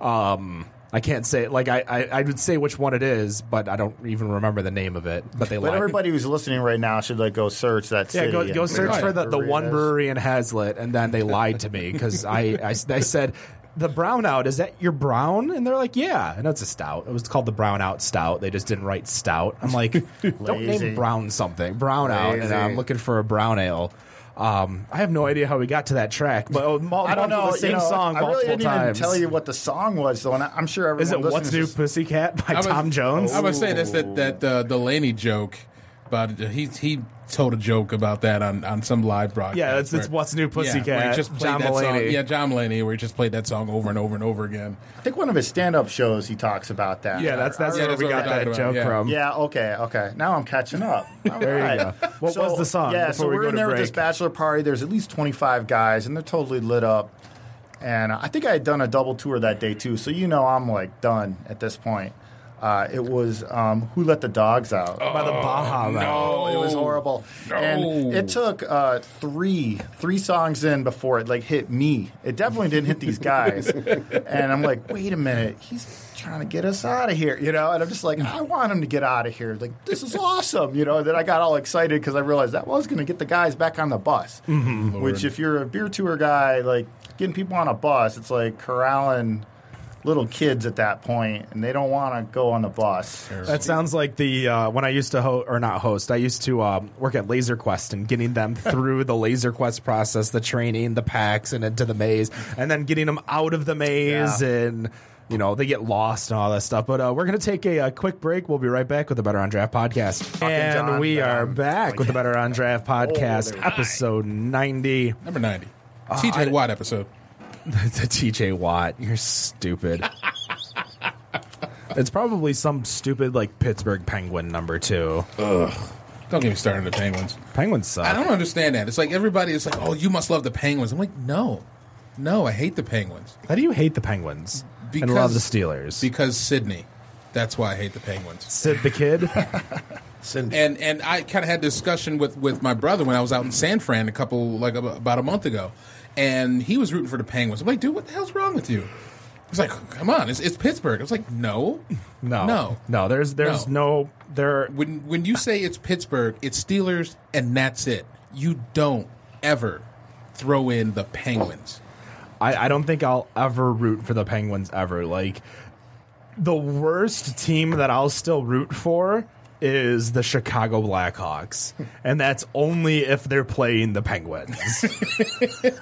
Um, I can't say like I, I I would say which one it is, but I don't even remember the name of it. But they But lied. everybody who's listening right now should like go search that Yeah, go, go search for the, the one brewery in Haslett, and then they lied to me because I, I, I said, the brown out, is that your brown? And they're like, yeah. And it's a stout. It was called the brown out stout. They just didn't write stout. I'm like, don't name brown something. Brown out. And I'm looking for a brown ale. Um, I have no idea how we got to that track, but oh, mul- I don't know. the same you know, song I really multiple didn't times. even tell you what the song was, though, and I- I'm sure everyone is it What's New just- Pussycat by I was- Tom Jones? I was saying this that that uh, Delaney joke, but he he told a joke about that on, on some live broadcast. Yeah, it's- it's What's New Yeah, where Pussycat, he just played John that song. Mulaney. Yeah, John Mulaney, where he just played that song over and over and over again. I think one of his stand-up shows he talks about that. yeah, that's that's Yeah, where that's we got that talking joke yeah. from. Yeah, okay, okay. Now I'm catching up. All There you go. What was the song Yeah, so we we're go in to there with this bachelor party. There's at least 25 guys, and they're totally lit up. And uh, I think I had done a double tour that day too, so you know I'm like done at this point. Uh, it was um, Who Let the Dogs Out. by the Baha Men. Oh, it was horrible. And it took uh, three three songs in before it like hit me. It definitely didn't hit these guys. and I'm like, wait a minute, he's trying to get us out of here, you know? And I'm just like, I want him to get out of here. Like, this is awesome, you know? And then I got all excited because I realized that was going to get the guys back on the bus. Which, if you're a beer tour guy, like getting people on a bus, it's like corralling little kids at that point, and they don't want to go on the bus. That sounds like the uh, when I used to host or not host. I used to um, work at Laser Quest and getting them through the Laser Quest process, the training, the packs, and into the maze, and then getting them out of the maze Yeah. and. You know, they get lost and all that stuff. But uh, we're going to take a, uh quick break. We'll be right back with the Better on Draft podcast. and John we Brown. are back with the Better on Draft podcast, there we go. episode 90. Number ninety, Uh, TJ Watt episode. the TJ Watt. You're stupid. it's probably some stupid, like, Pittsburgh Penguin number two. Don't get me started on the Penguins. Penguins suck. I don't understand that. It's like everybody is like, "Oh, you must love the Penguins." I'm like, "No, no, I hate the Penguins How do you hate the Penguins Because- and love the Steelers? because Sidney. That's why I hate the Penguins." Sid the kid. Cindy. and and I kind of had a discussion with with my brother when I was out in San Fran a couple like about a month ago, and he was rooting for the Penguins. I'm like, dude, what the hell's wrong with you? He's like, come on, it's, it's Pittsburgh. I was like, no, No, no. no. There's there's no, there. When when you say it's Pittsburgh, it's Steelers, and that's it. You don't ever throw in the Penguins. I, I don't think I'll ever root for the Penguins ever. Like the worst team that I'll still root for is the Chicago Blackhawks, and that's only if they're playing the Penguins.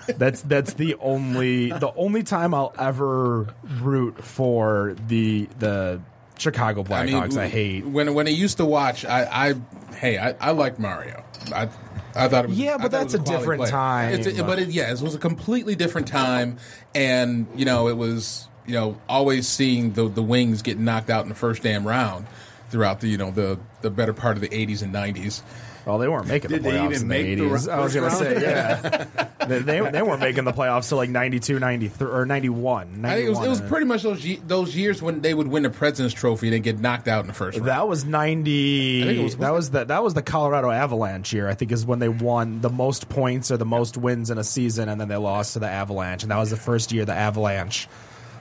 that's that's the only the only time I'll ever root for the the Chicago Blackhawks. I, hate. when when I used to watch. I, I hey, I, I liked Mario. I I thought it was Yeah, I but that's a quality different time. It's a- but it, yeah, it was a completely different time, and you know it was you know always seeing the the Wings get knocked out in the first damn round throughout the you know the the better part of the 80s and 90s. Well, they weren't making Did the they playoffs even in make the the 80s. ro- I was going to say, yeah. they, they, they weren't making the playoffs till like 92, 93, or 91. 91 I think it was it was pretty much those ye- those years when they would win the President's Trophy and then get knocked out in the first round. That was ninety. I think it was- that was the that was the Colorado Avalanche year. I think is when they won the most points or the most wins in a season, and then they lost to the Avalanche, and that was the first year the Avalanche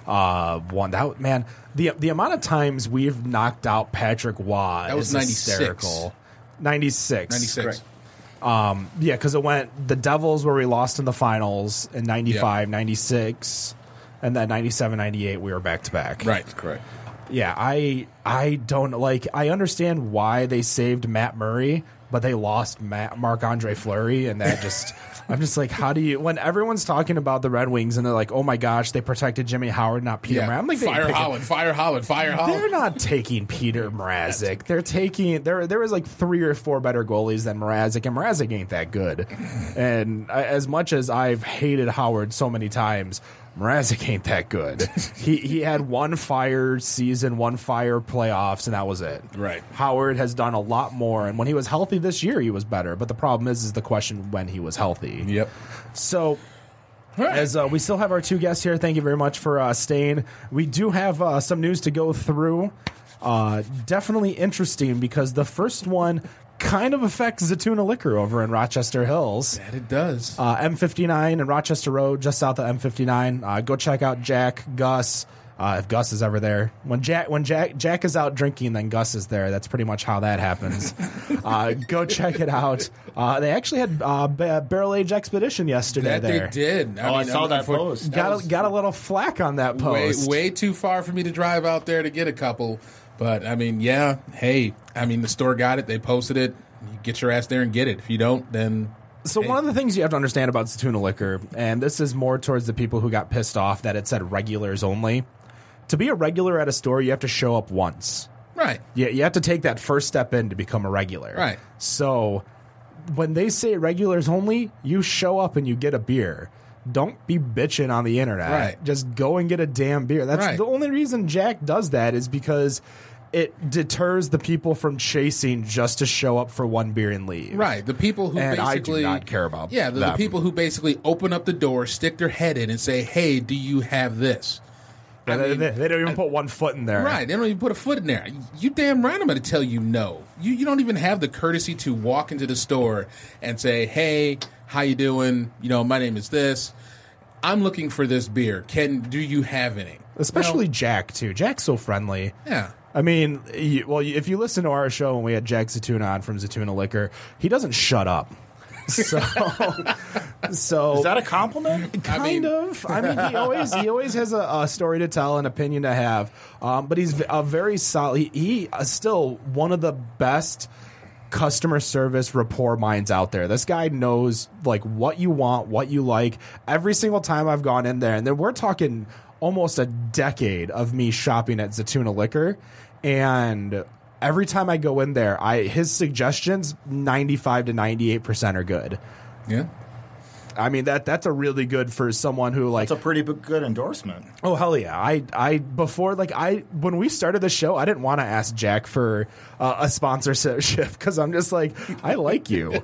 uh, won. That man, the the amount of times we've knocked out Patrick Roy That was is 96. hysterical. Ninety six. 96. Yeah, because it went the Devils where we lost in the finals in 95, 96, and then 97, 98 we were back to back. Right. Correct. Yeah, I I don't like. I understand why they saved Matt Murray, but they lost Matt Marc Andre Fleury, and that just. I'm just like, how do you? When everyone's talking about the Red Wings and they're like, "Oh my gosh, they protected Jimmy Howard, not Peter." Yeah. I'm like, fire Holland, fire Holland, fire Holland. They're not taking Peter Mrazek. They're taking there. There was like three or four better goalies than Mrazek, and Mrazek ain't that good. And I, as much as I've hated Howard so many times, Mrazek ain't that good. he he had one fire season, one fire playoffs, and that was it. Right. Howard has done a lot more, and when he was healthy this year, he was better. But the problem is, is the question when he was healthy. Yep. So as uh, we still have our two guests here, thank you very much for uh, staying. We do have uh, some news to go through. Uh, definitely interesting because the first one kind of affects Zatuna Liquor over in Rochester Hills. That it does. Uh, M59 and Rochester Road, just south of M59. Uh, go check out Jack, Gus, uh, if Gus is ever there. When Jack when Jack Jack is out drinking, then Gus is there. That's pretty much how that happens. uh, go check it out. Uh, they actually had uh, ba- barrel age expedition yesterday. that there they did. Oh, I saw that unfor- post. got a, got a little flack on that post. way, post. way too far for me to drive out there to get a couple. But I mean, yeah, hey, I mean, the store got it. They posted it. You get your ass there and get it. If you don't, then So one of the things you have to understand about Zatuna Liquor, and this is more towards the people who got pissed off that it said regulars only. To be a regular at a store, you have to show up once. right, Yeah, you have to take that first step in to become a regular. Right. So when they say regulars only, you show up and you get a beer. Don't be bitching on the internet. Right. Just go and get a damn beer. That's Right. the only reason Jack does that is because it deters the people from chasing just to show up for one beer and leave. right. The people who And I do basically not care about Yeah, the, the people who basically open up the door, stick their head in, and say, "Hey, do you have this?" I they, mean, they- they don't even put one foot in there. Right. They don't even put a foot in there. You damn right I'm going to tell you no. You you don't even have the courtesy to walk into the store and say, "Hey, how you doing? You know, my name is this. I'm looking for this beer. Can do you have any?" Especially Jack too. Jack's so friendly. yeah. I mean, you, well, if you listen to our show when we had Jack Zatuna on from Zatuna Liquor, he doesn't shut up. So, so Is that a compliment? kind mean- of. I mean, he always he always has a, a story to tell, an opinion to have. Um, but he's a very solid. He, he is still one of the best customer service rapport minds out there. This guy knows like what you want, what you like. Every single time I've gone in there, and then we're talking almost a decade of me shopping at Zatuna Liquor, and every time I go in there, I his suggestions ninety five to ninety eight percent are good. Yeah. I mean that that's a really good for someone who like It's a pretty b- good endorsement. oh hell yeah I I before like I when we started the show I didn't want to ask Jack for uh, a sponsorship because I'm just like I like you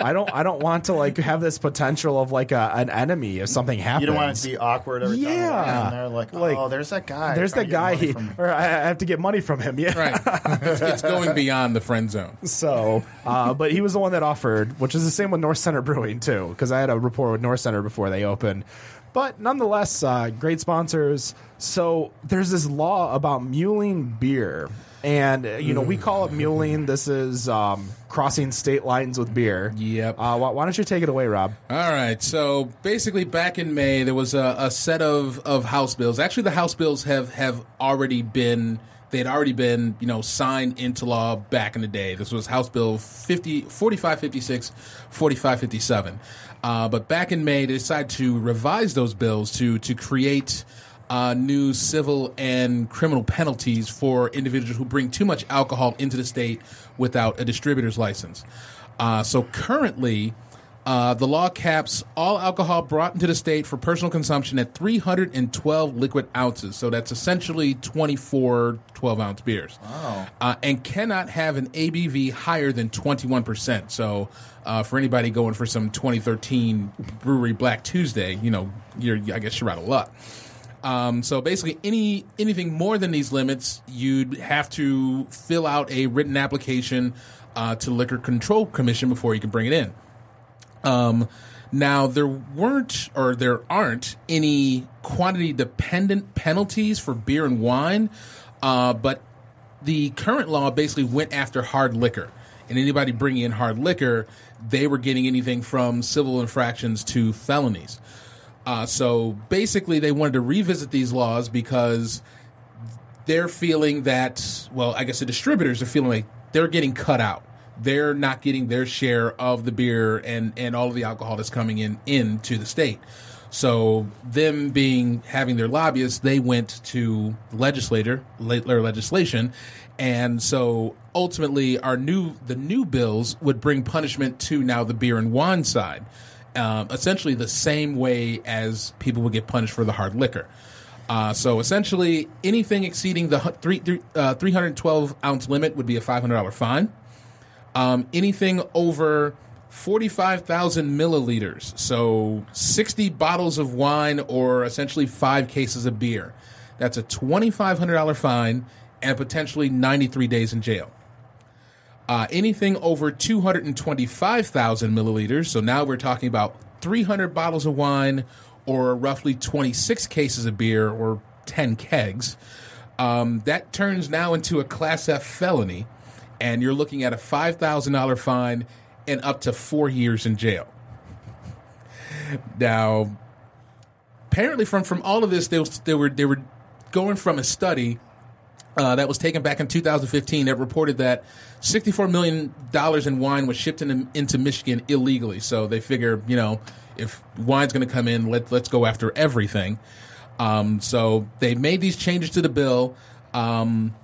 I don't I don't want to like have this potential of like a, an enemy if something happens You don't want it to be awkward every time Yeah. you're. Like, Like, oh, there's that guy. there's trying that guy he, or I I have to get money from him yeah Right. it's, it's going beyond the friend zone. So, uh, but he was the one that offered, which is the same with North Center Brewing too, because I had a rapport with North Center before they opened. But nonetheless, uh, great sponsors. So there's this law about muling beer, and uh, you know we call it muling. This is um, crossing state lines with beer. Yep. Uh, why, why don't you take it away, Rob? All right. So basically, back in May, there was a, a set of, of House bills. Actually, the House bills have, have already been they had already been you know signed into law back in the day. This was House Bill 50, 4556, 4557. Uh, but back in May, they decided to revise those bills to to create uh, new civil and criminal penalties for individuals who bring too much alcohol into the state without a distributor's license. Uh, so currently, uh, the law caps all alcohol brought into the state for personal consumption at 312 liquid ounces. So that's essentially 24 12 ounce beers. Uh, and cannot have an ABV higher than 21%. So uh, for anybody going for some 2013 Bruery Black Tuesday, you know, you're, I guess you're out of luck. Um, so basically, any anything more than these limits, you'd have to fill out a written application uh, to Liquor Control Commission before you can bring it in. Um, now there weren't or there aren't any quantity dependent penalties for beer and wine, uh, but the current law basically went after hard liquor. And anybody bringing in hard liquor, they were getting anything from civil infractions to felonies. Uh, so basically, they wanted to revisit these laws because they're feeling that, well, I guess the distributors are feeling like they're getting cut out. They're not getting their share of the beer and, and all of the alcohol that's coming in into the state. So them being having their lobbyists, they went to legislator or legislation, and so ultimately our new the new bills would bring punishment to now the beer and wine side, um, essentially the same way as people would get punished for the hard liquor. Uh, so essentially, anything exceeding the three, three, uh, 312 ounce limit would be a $500 fine. Um, anything over 45,000 milliliters, so 60 bottles of wine or essentially five cases of beer, that's a $2,500 fine and potentially 93 days in jail. Uh, anything over 225,000 milliliters, so now we're talking about 300 bottles of wine or roughly 26 cases of beer or 10 kegs, um, that turns now into a Class F felony, and you're looking at a $5,000 fine and up to four years in jail. Now, apparently, from from all of this, they, was, they were they were going from a study uh, that was taken back in 2015 that reported that 64 million dollars in wine was shipped in, into Michigan illegally. So they figure, you know, if wine's going to come in, let let's go after everything. Um, so they made these changes to the bill. Um,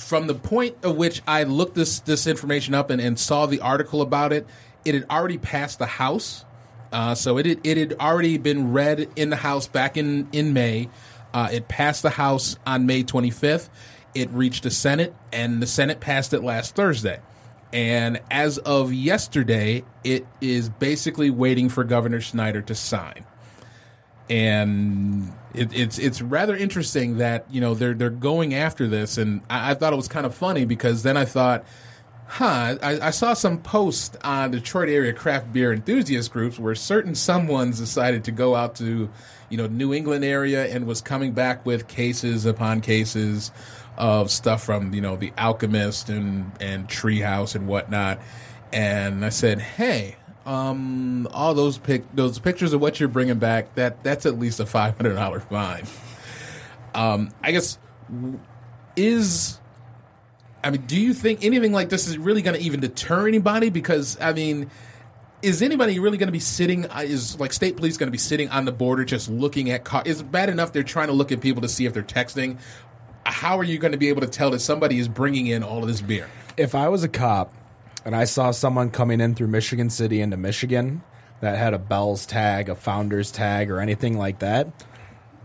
from the point of which I looked this this information up and, and saw the article about it, it had already passed the House. Uh, so it had, it had already been read in the House back in in May. Uh, it passed the House on May 25th. It reached the Senate, and the Senate passed it last Thursday. And as of yesterday, it is basically waiting for Governor Snyder to sign. And it, it's it's rather interesting that you know they're they're going after this, and I, I thought it was kind of funny because then I thought, huh, I, I saw some posts on Detroit area craft beer enthusiast groups where certain someones decided to go out to, you know, New England area and was coming back with cases upon cases of stuff from you know the Alchemist and and Treehouse and whatnot, and I said, hey. Um, all those pic those pictures of what you're bringing back that that's at least a five hundred dollar fine. Um, I guess is I mean, do you think anything like this is really going to even deter anybody? Because I mean, is anybody really going to be sitting? uh, Is like state police going to be sitting on the border just looking at cars? It's bad enough they're trying to look at people to see if they're texting. How are you going to be able to tell that somebody is bringing in all of this beer? If I was a cop and I saw someone coming in through Michigan City into Michigan that had a Bell's tag, a Founder's tag, or anything like that,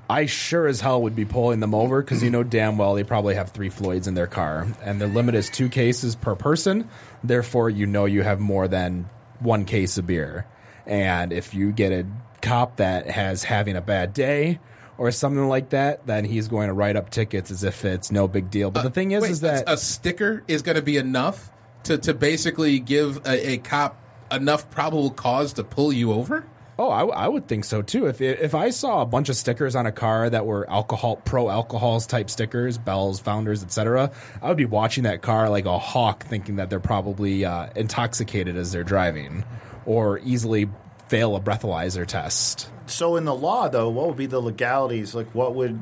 I sure as hell would be pulling them over because you know damn well they probably have three Floyds in their car, and their limit is two cases per person. Therefore, you know you have more than one case of beer. And if you get a cop that has having a bad day or something like that, then he's going to write up tickets as if it's no big deal. But uh, the thing is, Wait, is that a sticker is going to be enough to, to basically give a, a cop enough probable cause to pull you over? Oh, I, I would think so too. If if I saw a bunch of stickers on a car that were alcohol pro alcohols type stickers, Bell's, Founders, etc., I would be watching that car like a hawk, thinking that they're probably uh, intoxicated as they're driving, or easily fail a breathalyzer test. So in the law, though, what would be the legalities? Like, what would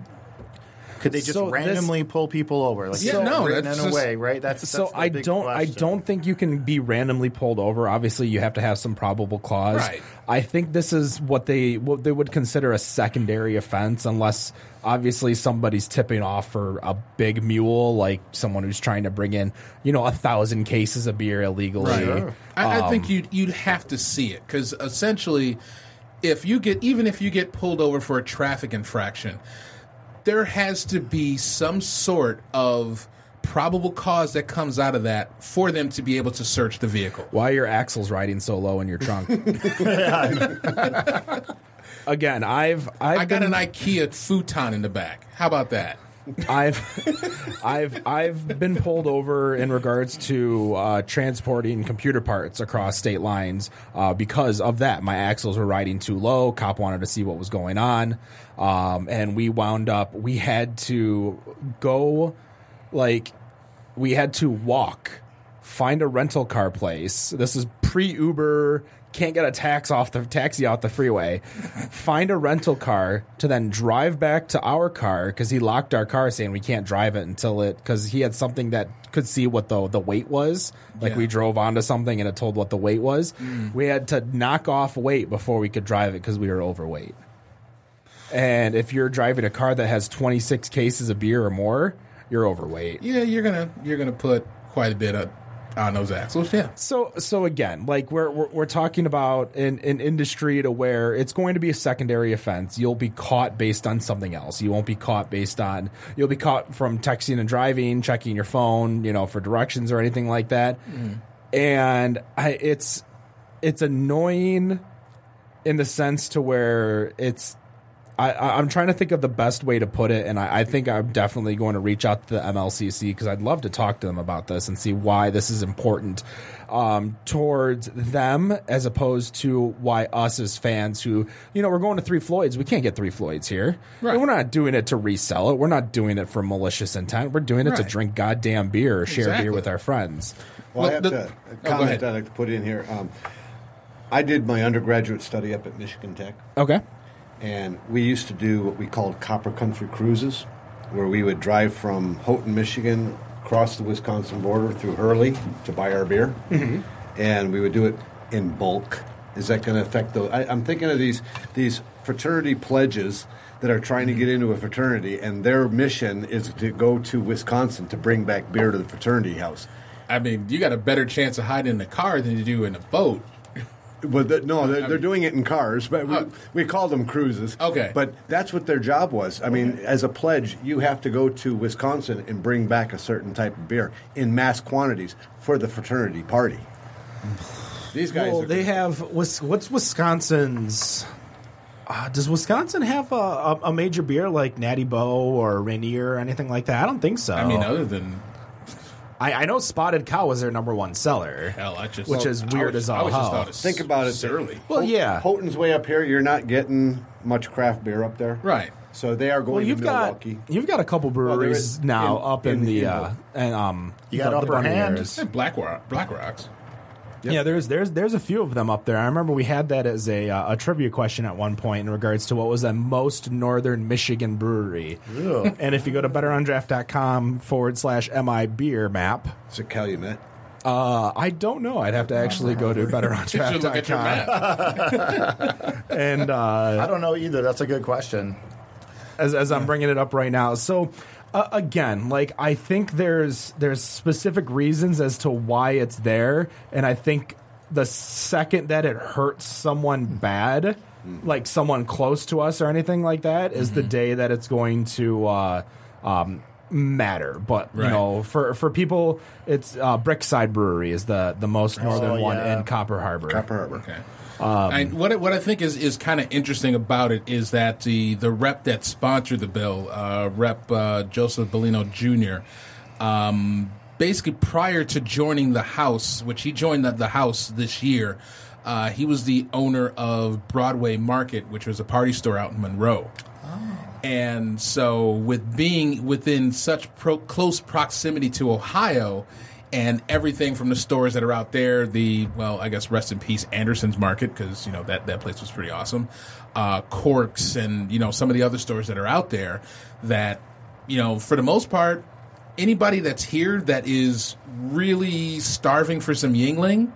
could they just So this- randomly pull people over? Like, Yeah, so no, written that's in a just- way, right? That's, so that's the I big don't I don't think you can be randomly pulled over. Obviously, you have to have some probable cause. Right. I think this is what they what they would consider a secondary offense, unless obviously somebody's tipping off for a big mule, like someone who's trying to bring in you know a thousand cases of beer illegally. I, I think um, you'd you'd have to see it because essentially, if you get even if you get pulled over for a traffic infraction, there has to be some sort of probable cause that comes out of that for them to be able to search the vehicle. Why are your axles riding so low in your trunk? Again, I've I've I got been- an IKEA futon in the back. How about that? I've I've I've been pulled over in regards to uh, transporting computer parts across state lines uh, because of that. My axles were riding too low. Cop wanted to see what was going on, um, and we wound up. We had to go, like, we had to walk, find a rental car place. This is pre Uber. Can't get a tax off the taxi out the freeway. Find a rental car to then drive back to our car because he locked our car, saying we can't drive it until it because he had something that could see what the the weight was. Like Yeah. we drove onto something and it told what the weight was. Mm. We had to knock off weight before we could drive it because we were overweight. And if you're driving a car that has 26 cases of beer or more, you're overweight. Yeah, you're gonna you're gonna put quite a bit of, on those axles. Yeah. So so again, like we're we're, we're talking about an, an industry to where it's going to be a secondary offense. You'll be caught based on something else. You won't be caught based on you'll be caught from texting and driving, checking your phone, you know, for directions or anything like that. Mm-hmm. And I, it's it's annoying in the sense to where it's I, I, I'm trying to think of the best way to put it, and I, I think I'm definitely going to reach out to the MLCC because I'd love to talk to them about this and see why this is important um, towards them as opposed to why us as fans who, you know, we're going to Three Floyds. We can't get Three Floyds here. Right. And we're not doing it to resell it. We're not doing it for malicious intent. We're doing it to drink goddamn beer or share Exactly. beer with our friends. Well, I have the- to oh, a comment ahead. that I'd like to put in here. Um, I did my undergraduate study up at Michigan Tech, Okay. And we used to do what we called copper country cruises, where we would drive from Houghton, Michigan, across the Wisconsin border through Hurley to buy our beer, Mm-hmm. and we would do it in bulk. Is that going to affect the? I, I'm thinking of these these fraternity pledges that are trying to get into a fraternity, and their mission is to go to Wisconsin to bring back beer to the fraternity house. I mean, you got a better chance of hiding in a car than you do in a boat. Well, the, no, they're, they're doing it in cars, but we, Oh. we call them cruises. Okay. But that's what their job was. I mean, as a pledge, you have to go to Wisconsin and bring back a certain type of beer in mass quantities for the fraternity party. These guys Well, are they have what's Wisconsin's. Uh, does Wisconsin have a, a, a major beer like Natty Boh or Rainier or anything like that? I don't think so. I mean, other than I, I know Spotted Cow was their number one seller. hell, I just Which is I weird was- as I all was hell. thought Think about it. Surly. Well, yeah. Houghton's way up here. You're not getting much craft beer up there, Right. So they are going Well, you've to got Milwaukee. you've got a couple breweries is now in- up in, in- the in uh, and um You got the, Upper the Hand? Berniers. Yeah, Black Rock, Black Rocks. Yeah, there's there's there's a few of them up there. I remember we had that as a uh, a trivia question at one point in regards to what was the most northern Michigan brewery. and if you go to betterondraft.com forward slash mi beer map, It's a Calumet. uh, I don't know. I'd have to actually go to You should look betterondraft.com. and uh, I don't know either. That's a good question. as, as I'm bringing it up right now. So uh, again, like I think there's there's specific reasons as to why it's there, and I think the second that it hurts someone bad, like someone close to us or anything like that, is the day that it's going to. Uh, um, matter but you Right. know for for people it's uh brickside brewery is the the most northern one yeah. in copper harbor Copper Harbor. Okay. I, what I- what I think is, is kind of interesting about it is that the the rep that sponsored the bill, uh, Rep uh, Joseph Bellino Jr. Um, basically, prior to joining the House, which he joined the, the House this year, uh, he was the owner of Broadway Market, which was a party store out in Monroe. And so, with being within such pro- close proximity to Ohio, and everything from the stores that are out there, the well, I guess rest in peace Anderson's Market because you know that that place was pretty awesome. Uh, Corks and you know some of the other stores that are out there that you know for the most part, anybody that's here that is really starving for some Yuengling,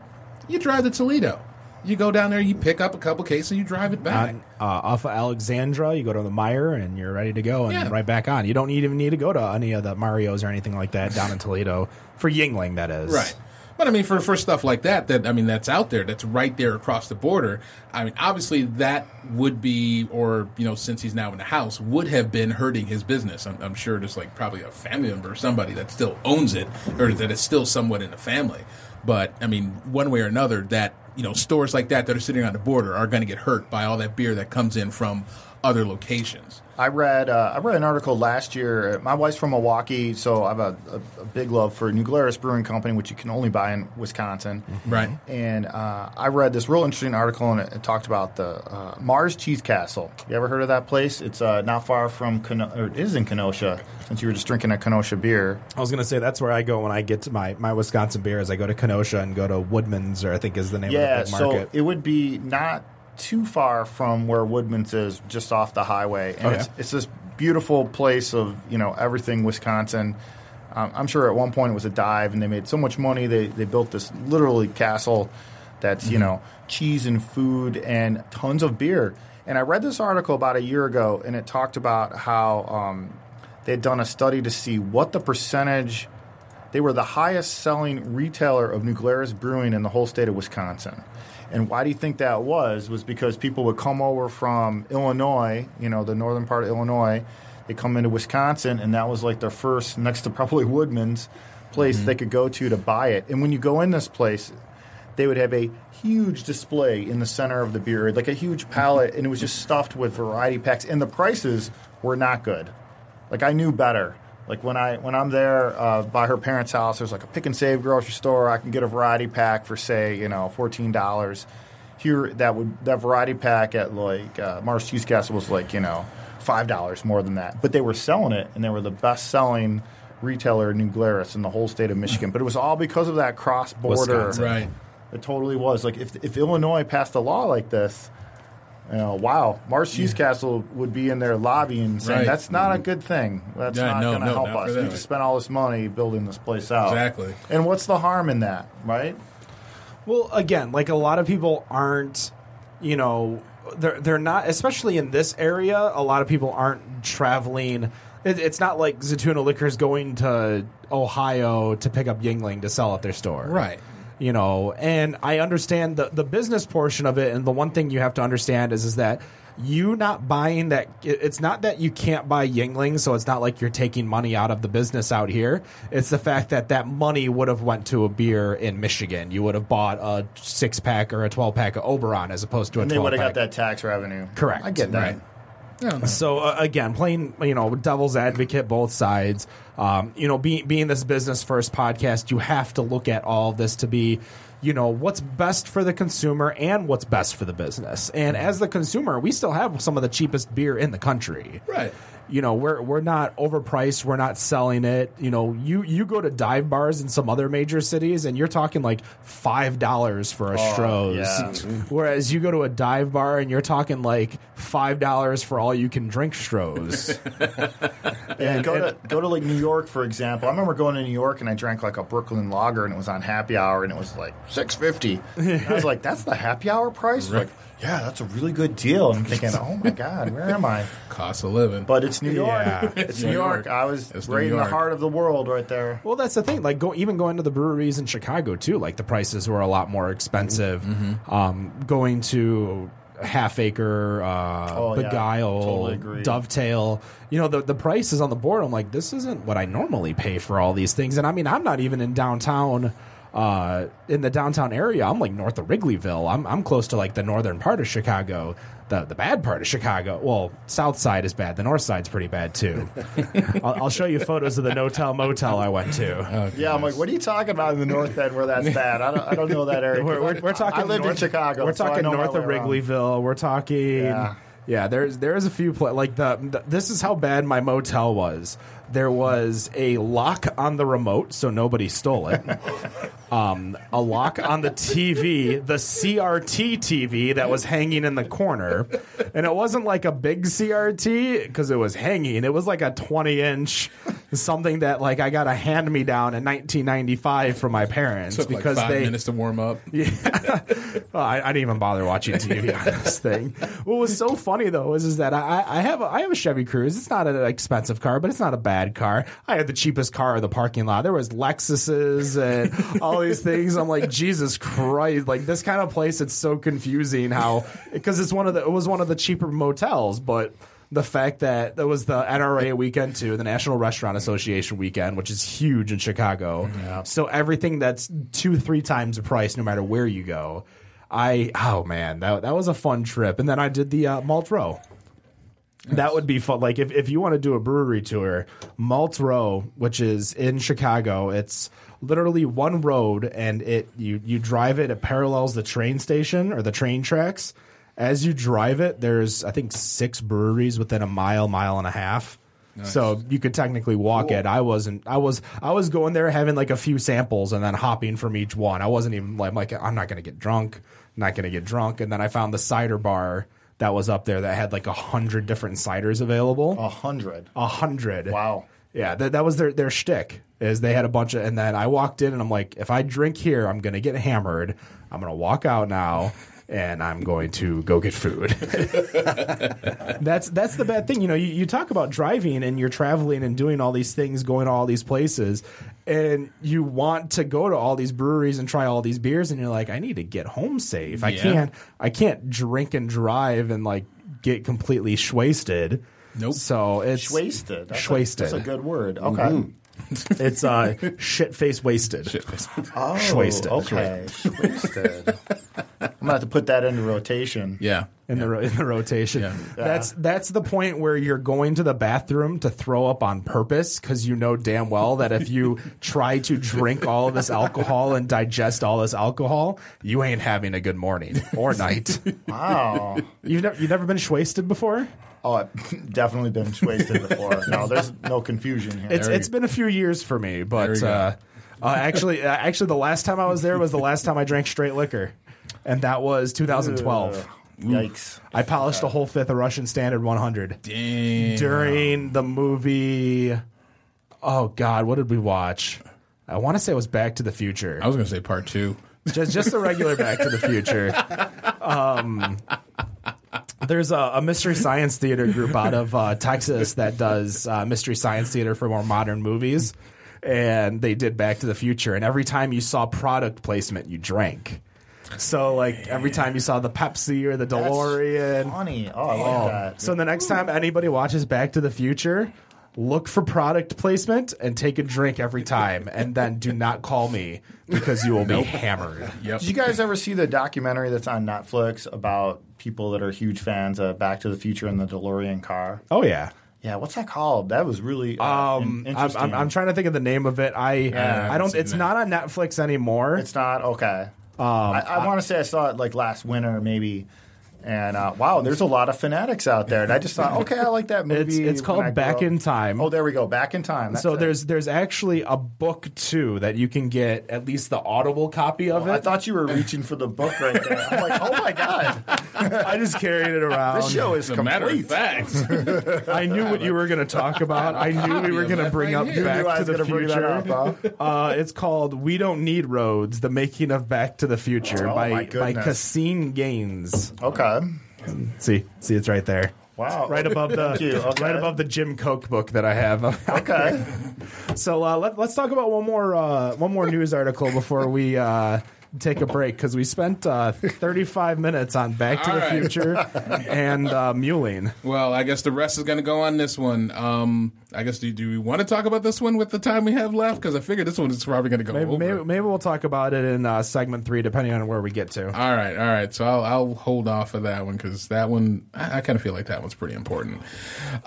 you drive to Toledo. You go down there, you pick up a couple cases, and you drive it back. on, uh, off of Alexandra, you go to the Meijer and you're ready to go and Yeah. right back on. You don't even need to go to any of the Mario's or anything like that down in Toledo for Yuengling. That is Right. But I mean, for, for stuff like that, that I mean, that's out there, that's right there across the border. I mean, obviously, that would be, or you know, since he's now in the house, would have been hurting his business. I'm, I'm sure there's like probably a family member or somebody that still owns it, or that is still somewhat in the family. But I mean, one way or another, that you know, stores like that that are sitting on the border are going to get hurt by all that beer that comes in from other locations. I read uh, I read an article last year. My wife's from Milwaukee, so I have a, a, a big love for New Glarus Brewing Company, which you can only buy in Wisconsin. Right. And uh, I read this real interesting article, and it, it talked about the uh, Mars Cheese Castle. You ever heard of that place? It's uh, not far from Keno- or it is in Kenosha. Since you were just drinking a Kenosha beer, I was gonna say that's where I go when I get to my, my Wisconsin beers. I go to Kenosha and go to Woodman's, or I think is the name yeah. of the big So market. it would be not too far from where Woodman's is, just off the highway, and Okay. it's it's this beautiful place of you know everything Wisconsin. Um, I'm sure at one point it was a dive, and they made so much money they they built this literally castle that's Mm-hmm. you know cheese and food and tons of beer. And I read this article about a year ago, and it talked about how um, they had done a study to see what the percentage. They were the highest selling retailer of Glarus Brewing in the whole state of Wisconsin. And why do you think that was? Was because people would come over from Illinois, you know, the northern part of Illinois. They come into Wisconsin, and that was like their first, next to probably Woodman's, place mm-hmm. they could go to to buy it. And when you go in this place, they would have a huge display in the center of the beer, like a huge mm-hmm. pallet, and it was just stuffed with variety packs, and the prices were not good. Like I knew better. Like when I when I'm there uh, by her parents' house, there's like a Pick 'n Save grocery store. I can get a variety pack for say you know fourteen dollars. Here that would that variety pack at like uh, Mars Cheese Castle was like you know five dollars more than that. But they were selling it, and they were the best selling retailer in New Glarus in the whole state of Michigan. But it was all because of that cross border. Right. It totally was. Like if if Illinois passed a law like this, you know, wow, Mars Cheese Castle would be in there lobbying and saying Right. that's not a good thing. That's Yeah, not no, going to no, help us. We just spent all this money building this place out. Exactly. And what's the harm in that, right? Well, again, like a lot of people aren't, you know, they're they're not, especially in this area. A lot of people aren't traveling. It, it's not like Zatuna Liquors going to Ohio to pick up Yuengling to sell at their store, Right. You know, and I understand the the business portion of it. And the one thing you have to understand is is that you not buying that. It's not that you can't buy Yuengling, so it's not like you're taking money out of the business out here. It's the fact that that money would have went to a beer in Michigan. You would have bought a six pack or a twelve pack of Oberon as opposed to a And they twelve would have pack. got that tax revenue. Correct. I get that. Right. Yeah. So uh, again, playing you know devil's advocate, both sides. Um, you know, being being this business first podcast, you have to look at all of this to be, you know, what's best for the consumer and what's best for the business. And as the consumer, we still have some of the cheapest beer in the country. Right. You know, we're we're not overpriced. We're not selling it. You know, you you go to dive bars in some other major cities, and you're talking like five dollars for a oh, Stroh's. yeah. Whereas you go to a dive bar and you're talking like five dollars for all you can drink Stroh's. And go to go to like New York, for example. I remember going to New York and I drank like a Brooklyn Lager and it was on happy hour and it was like six fifty. I was like, "That's the happy hour price." Like, yeah, that's a really good deal. And I'm thinking, "Oh my god, where am I?" Cost of living. But it's New York. Yeah. It's New New York. York. I was It's right in the heart of the world, right there. Well, that's the thing. Like, go even going to the breweries in Chicago too. Like, the prices were a lot more expensive. Mm-hmm. Um, going to Half Acre, uh, Oh, yeah. Begyle, Totally agree. Dovetail. You know, the the prices on the board. I'm like, this isn't what I normally pay for all these things. And I mean, I'm not even in downtown. Uh, in the downtown area, I'm like north of Wrigleyville. I'm I'm close to like the northern part of Chicago, the the bad part of Chicago. Well, south side is bad. The north side's pretty bad too. I'll, I'll show you photos of the no-tell motel I went to. Oh, Yeah, I'm like, what are you talking about in the North End where that's bad? I don't, I don't know that area. we're, we're, we're talking. I lived north, in Chicago. We're talking know my north of way around. Wrigleyville. We're talking. Yeah. Yeah, there's there's a few pla- like the, the this is how bad my motel was. There was a lock on the remote, so nobody stole it. um, a lock on the TV, the CRT TV that was hanging in the corner, and it wasn't like a big CRT because it was hanging. It was like a 20 inch something that like I got a hand me down in 1995 from my parents Took like because five they minutes to warm up. well, I, I didn't even bother watching TV on this thing. What was so funny though is, is that I, I have a, I have a Chevy Cruze. It's not an expensive car, but it's not a bad car. I had the cheapest car in the parking lot. There was Lexuses and all these things. I'm like Jesus Christ! Like this kind of place, it's so confusing how because it's one of the it was one of the cheaper motels, but. The fact that there was the NRA weekend too, the National Restaurant Association weekend, which is huge in Chicago. So everything that's two, three times the price, no matter where you go. I oh man, that that was a fun trip. And then I did the uh, Malt Row. That would be fun. Like if, if you want to do a brewery tour, Malt Row, which is in Chicago, it's literally one road, and it you you drive it. It parallels the train station or the train tracks. As you drive it, there's I think six breweries within a mile, mile and a half. So you could technically walk it. I wasn't. I was. I was going there having like a few samples and then hopping from each one. I wasn't even like, like I'm not going to get drunk. Not going to get drunk. And then I found the cider bar that was up there that had like a hundred different ciders available. A hundred. A hundred. Wow. Yeah, that, that was their their shtick. Is they had a bunch of, and then I walked in and I'm like, if I drink here, I'm gonna get hammered. I'm gonna walk out now, and I'm going to go get food. that's that's the bad thing. You know, you, you talk about driving and you're traveling and doing all these things, going to all these places, and you want to go to all these breweries and try all these beers, and you're like, I need to get home safe. I Yeah. can't I can't drink and drive and like get completely wasted. Nope. So it's Wasted. That's, Schwasted. A, that's a good word. Okay. Mm-hmm. It's uh, shit face wasted. Shit face. Oh, Schwasted. Okay, Schwasted. I'm gonna have to put that into rotation. Yeah. in the ro- in the rotation. Yeah. That's that's the point where you're going to the bathroom to throw up on purpose because you know damn well that if you try to drink all of this alcohol and digest all this alcohol, you ain't having a good morning or night. Wow. you've never you've never been wasted before. Oh, I've definitely been wasted before. No, there's no confusion here. It's it's been a few years for me, but uh, uh, actually uh, actually the last time I was there was the last time I drank straight liquor, and that was 2012. Yikes. I polished a whole fifth of Russian Standard 100. Damn. during the movie. Oh God, what did we watch? I want to say it was Back to the Future. I was gonna say part two. Just just the regular Back to the Future. Um, there's a, a mystery science theater group out of uh, Texas that does uh, mystery science theater for more modern movies, and they did Back to the Future. And every time you saw product placement, you drank. So like every time you saw the Pepsi or the That's DeLorean, Funny. Oh, I like that. so the next time anybody watches Back to the Future, look for product placement and take a drink every time, and then do not call me because you will be hammered. Yep. Did you guys ever see the documentary that's on Netflix about people that are huge fans of Back to the Future and the DeLorean car? Oh yeah. Yeah, what's that called? That was really uh, Um, in- I'm, interesting. I'm, I'm trying to think of the name of it. I Yeah, I I don't. It's seen not on Netflix anymore. It's not okay. Um, I, I want to say I saw it like last winter, maybe. And uh, wow, there's a lot of fanatics out there. And I just thought, okay, I like that movie. It's it's called Back in. Time. Oh, there we go. Back in time. That's so it. there's there's actually a book too that you can get at least the audible copy of I it. I thought you were reaching for the book right there. I'm like, oh my god, I just carried it around. this show is As a matter of complete. fact, I knew what you were going to talk about. I knew we were going to bring up here. Back You knew I to the gonna that Future. up, huh? Uh, it's called "We Don't Need Roads: The Making of Back to the Future" Oh, by my by. Caseen Gaines. Okay. See, see, it's right there. Wow. Right above the Okay. right above the Jim Coke book that I have. Okay. so uh, let, let's talk about one more uh, one more news article before we uh, take a break because we spent uh, 35 minutes on Back to All the right. Future and uh, Muling. well, I guess the rest is going to go on this one. Um, I guess do, do we want to talk about this one with the time we have left? Because I figure this one is probably going to go Maybe, over. maybe, maybe we'll talk about it in uh, segment three, depending on where we get to. All right, all right. So I'll, I'll hold off of that one because that one I, I kind of feel like that one's pretty important.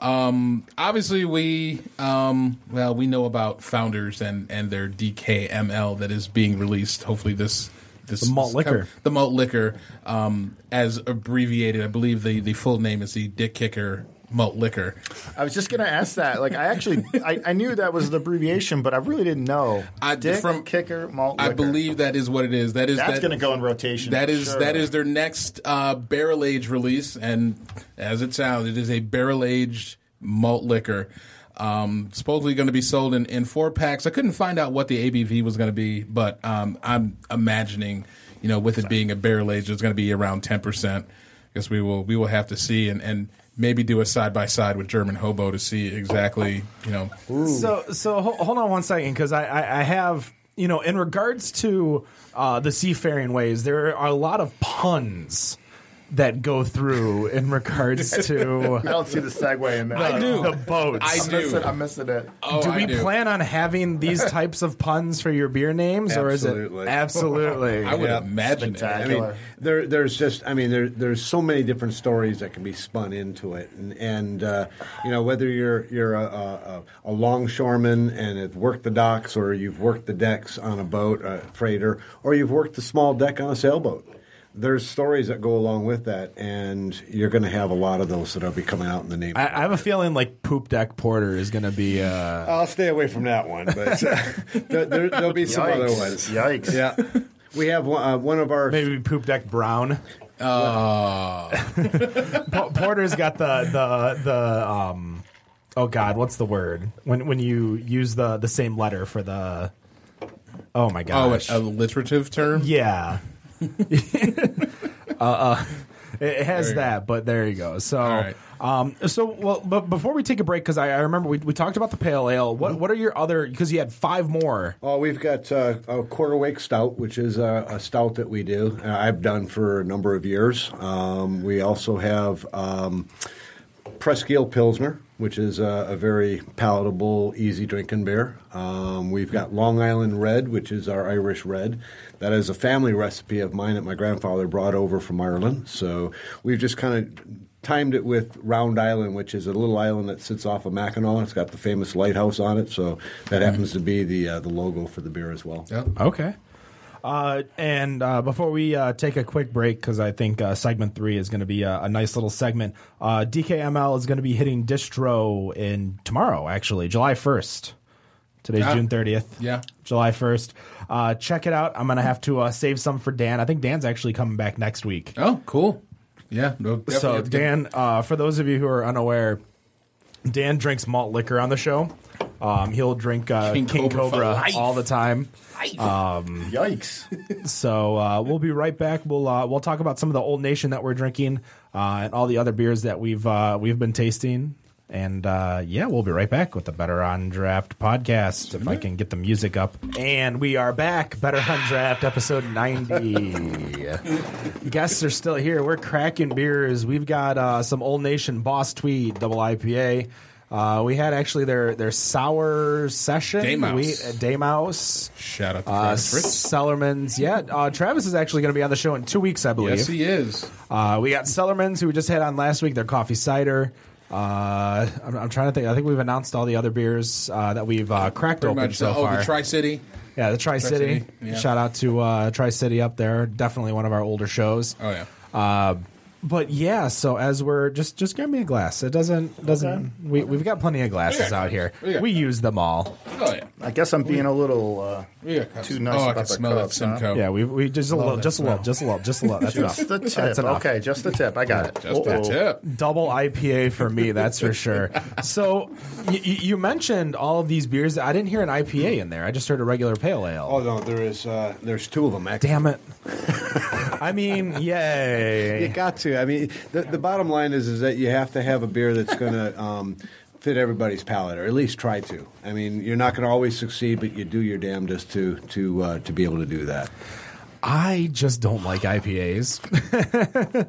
Um, obviously, we um, well we know about founders and and their DKML that is being released. Hopefully, this this The malt this liquor. the malt liquor, um, as abbreviated. I believe the the full name is the Dick Kicker malt liquor. I was just gonna ask that. Like, I actually, I, I knew that was the abbreviation, but I really didn't know. I- Dick from- kicker malt. Liquor. I believe that is what it is. That is that's that, gonna go in rotation. That is sure. that is their next uh, barrel age release, and as it sounds, it is a barrel aged malt liquor. Um, supposedly going to be sold in, in four packs. I couldn't find out what the ABV was going to be, but um, I'm imagining, you know, with it being a barrel aged, it's going to be around ten percent. I guess we will we will have to see and, and maybe do a side by side with German Hobo to see exactly, you know. So, so hold on one second, because I, I, I have, you know, in regards to uh, the seafaring ways, there are a lot of puns that go through in regards to I don't see the segue in there. I do. the boats. I I'm do. missing, I'm missing it. Oh, do I we do. plan on having these types of puns for your beer names, or is it Absolutely. absolutely? I would Yeah. imagine it. I Spectacular. mean, there, there's just, I mean, there, there's so many different stories that can be spun into it, and, and uh, you know, whether you're you're a, a, a longshoreman and have worked the docks, or you've worked the decks on a boat, a freighter, or you've worked the small deck on a sailboat. There's stories that go along with that, and you're going to have a lot of those that will be coming out in the name. I, I have a feeling like poop deck porter is going to be. Uh, I'll stay away from that one, but uh, there, there, there'll be some other ones. Yikes. Yeah, we have one, uh, one of our Maybe poop deck brown. Oh. Po- Porter's got the the the um. Oh God, what's the word when when you use the the same letter for the? Oh my Oh, gosh! a alliterative term? yeah. uh, uh, it it has There you go. that, but there you go. So, right. um, so well, but before we take a break, because I, I remember we, we talked about the pale ale. What what are your other? Because you had five more. Oh, we've got uh, a quarter wake stout, which is a, a stout that we do. Uh, I've done for a number of years. Um, we also have um, Presqu'île Pilsner, which is a, a very palatable, easy drinking beer. Um, we've got Long Island Red, which is our Irish red. That is a family recipe of mine that my grandfather brought over from Ireland. So we've just kind of timed it with Round Island, which is a little island that sits off of Mackinac. It's got the famous lighthouse on it, so that happens to be the uh, the logo for the beer as well. Yep. Okay. Uh, and uh, before we uh, take a quick break, because I think uh, segment three is going to be a, a nice little segment, uh, DKML is going to be hitting distro in tomorrow, actually, July 1st. Today's Ah. June 30th. Yeah. July 1st. Uh, check it out. I'm going to have to uh, save some for Dan. I think Dan's actually coming back next week. Oh, cool. Yeah. No, So, have to get- Dan, uh, for those of you who are unaware, Dan drinks malt liquor on the show. Um, he'll drink uh, King, King Cobra, Cobra all the time. Yikes! So uh, we'll be right back. We'll uh, we'll talk about some of the Old Nation that we're drinking uh, and all the other beers that we've uh, we've been tasting. And uh, yeah, we'll be right back with the Better on Draft podcast if I can get the music up. And we are back, Better on Draft, episode ninety. Guests are still here. We're cracking beers. We've got uh, some Old Nation Boss Tweed double IPA. Uh, we had actually their their sour session. Daymouse. We, uh, Daymouse. Shout out to Uh, Travis Fritz. Cellarmen's, yeah. Uh, Travis is actually going to be on the show in two weeks, I believe. Yes, he is. uh, we got Cellarmen's, who we just had on last week. Their coffee cider. Uh, I'm, I'm trying to think. I think we've announced all the other beers uh, that we've uh, cracked Pretty open much. so oh, far. the Tri City. yeah, the Tri City. Yeah. Shout out to uh, Tri City up there. Definitely one of our older shows. Oh yeah. But yeah, so as we're just just grab me a glass. It doesn't doesn't. We we've got plenty of glasses Yeah. out here. Yeah. We use them all. Oh yeah. I guess I'm being a little uh, We too nice oh, I about can the smell cups, that huh? Yeah, we we just a little, that just a little, just a little, just a little. That's enough. just the tip. That's enough. Okay, just the tip. I got it. Just Uh-oh. tip. double IPA for me, that's for sure. So y- y- you mentioned all of these beers. I didn't hear an IPA in there. I just heard a regular pale ale. Oh no, there is uh, there's two of them. Actually. Damn it! I mean, yay! You got to. I mean, the, the bottom line is is that you have to have a beer that's going to um, fit everybody's palate, or at least try to. I mean, you're not going to always succeed, but you do your damnedest to to uh, to be able to do that. I just don't like IPAs.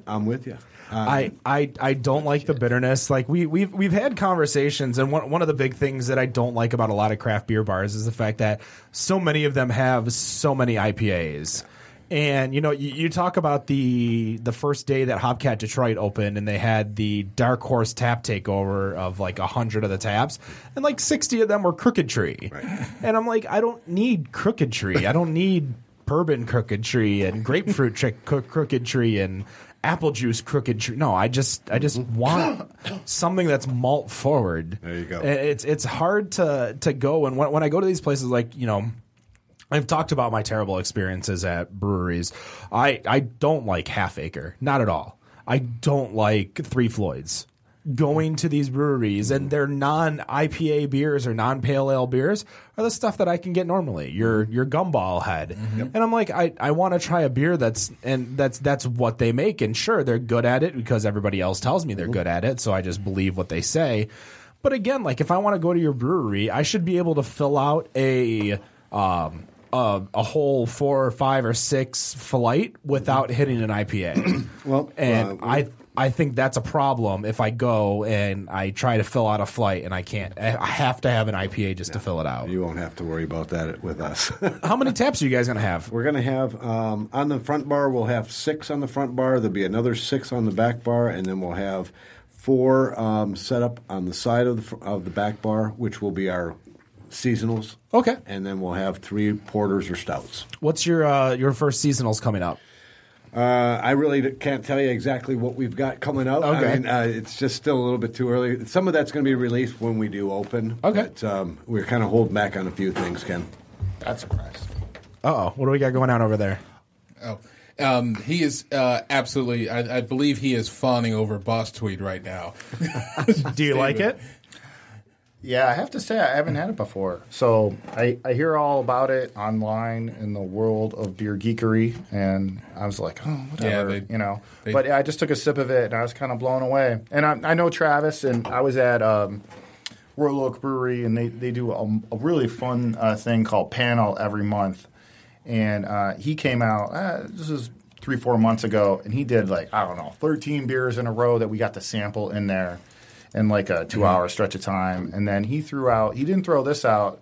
I'm with you. I, I I don't like the bitterness. Like we we've we've had conversations, and one one of the big things that I don't like about a lot of craft beer bars is the fact that so many of them have so many IPAs. And you know, you, you talk about the the first day that Hopcat Detroit opened, and they had the Dark Horse tap takeover of like a hundred of the taps, and like sixty of them were Crooked Tree. And I'm like, I don't need Crooked Tree. I don't need bourbon Crooked Tree and grapefruit tri- cro- Crooked Tree and apple juice Crooked Tree. No, I just I just want something that's malt forward. There you go. It's it's hard to to go and when when I go to these places like you know. I've talked about my terrible experiences at breweries. I, I don't like Half Acre, not at all. I don't like Three Floyds. Going to these breweries and their non IPA beers or non pale ale beers are the stuff that I can get normally. Your your Gumballhead, and I'm like, I, I want to try a beer that's and that's that's what they make. And sure, they're good at it because everybody else tells me they're good at it, so I just believe what they say. But again, like if I want to go to your brewery, I should be able to fill out a um, a, a whole four or five or six flight without hitting an IPA. Well, and uh, I I think that's a problem if I go and I try to fill out a flight and I can't. I have to have an IPA just to fill it out. You won't have to worry about that with us. How many taps are you guys gonna have? We're going to have um, on the front bar. We'll have six on the front bar. There'll be another six on the back bar, and then we'll have four um, set up on the side of the of the back bar, which will be our seasonals. Okay. and then we'll have three porters or stouts. What's your uh, your first seasonals coming up? Uh, I really can't tell you exactly what we've got coming up. Okay. I mean, uh, it's just still a little bit too early. Some of that's going to be released when we do open. Okay. But um, we're kind of holding back on a few things, Ken. That's a surprise. Uh oh, what do we got going on over there? Oh, um, he is uh, absolutely. I, I believe he is fawning over Boss Tweed right now. Do you like it? Yeah, I have to say I haven't had it before. So I, I hear all about it online in the world of beer geekery, and I was like, oh, whatever, Yeah, they- you know. they- but I just took a sip of it, and I was kind of blown away. And I, I know Travis, and I was at um, Royal Oak Brewery, and they, they do a, a really fun uh, thing called Panel every month. And uh, he came out, uh, this is three, four months ago, and he did like, I don't know, 13 beers in a row that we got to sample in there. In like a two mm-hmm. hour stretch of time. And then he threw out, he didn't throw this out,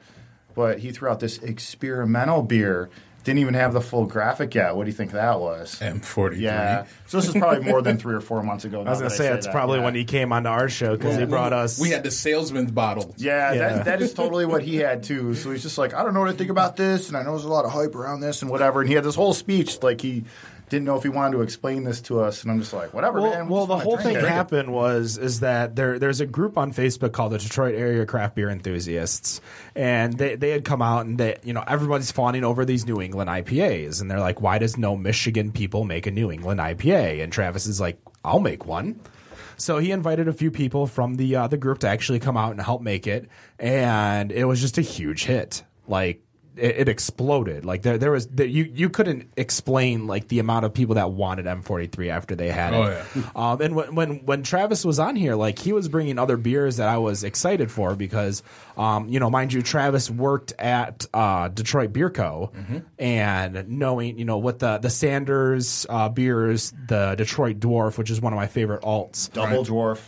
but he threw out this experimental beer. Didn't even have the full graphic yet. What do you think that was? M43. Yeah. So this is probably more than three or four months ago. I was gonna say it's probably when he came onto our show because he brought us. We had the salesman's bottle. Yeah, Yeah. That, that is totally what he had too. So he's just like, I don't know what to think about this, and I know there's a lot of hype around this and whatever. And he had this whole speech like he didn't know if he wanted to explain this to us, and I'm just like, whatever, well, man. we well, the whole thing it. happened was is that there there's a group on Facebook called the Detroit Area Craft Beer Enthusiasts, and they they had come out and they you know everybody's fawning over these New England IPAs, and they're like, why does no Michigan people make a New England IPA? And Travis is like, I'll make one. So he invited a few people from the uh, the group to actually come out and help make it, and it was just a huge hit. Like it, it exploded. Like there there was there, you you couldn't explain like the amount of people that wanted M43 after they had Oh, it. Um, and when, when when Travis was on here, like he was bringing other beers that I was excited for because, um, you know, mind you, Travis worked at uh, Detroit Beer Co. and knowing you know what the the Sanders uh, beers, the Detroit Dwarf, which is one of my favorite alts, double dwarf.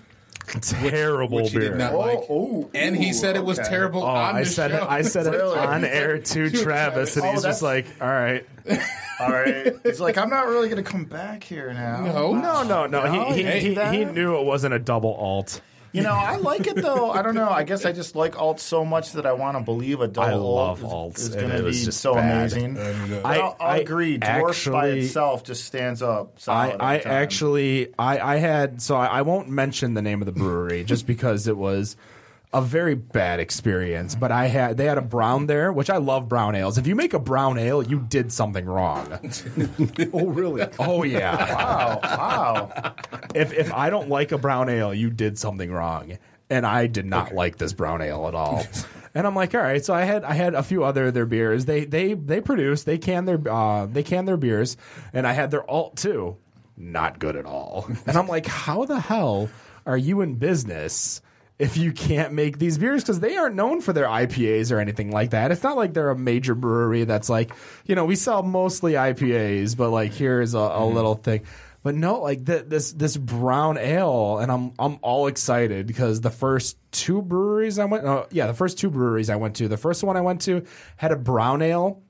Terrible Which he beer. did not oh, like. oh, and he ooh, said it was okay. terrible Oh, on I the said show. it. I said it on air to Travis, and Oh, he's just like, "All right." All right, he's like, I'm not really going to come back here now. No. No, no, no. No, He, you he, he, he knew it wasn't a double alt. You know, I like it though. I don't know. I guess I just like alts so much that I want to believe a double I love alt is, alts, is going to be just so bad. amazing. Uh, I- But I'll, I'll I agree. Dwarf by itself just stands up. I, solid I every actually I, I had so I, I won't mention the name of the brewery just because it was a very bad experience. But I had they had a brown there, which I love brown ales. If you make a brown ale, you did something wrong. Oh, really? Oh yeah. Wow, wow. if if I don't like a brown ale, you did something wrong. And I did not like this brown ale at all. And I'm like, all right. So I had I had a few other of their beers. They they they produce they can their uh, they can their beers, and I had their alt too. Not good at all. And I'm like, how the hell are you in business? If you can't make these beers, because they aren't known for their IPAs or anything like that. It's not like they're a major brewery that's like, you know, we sell mostly IPAs, but like here's a, a mm-hmm. little thing. But no, like th- this this brown ale, and I'm I'm all excited because the first two breweries I went, oh, yeah, the first two breweries I went to, the first one I went to had a brown ale,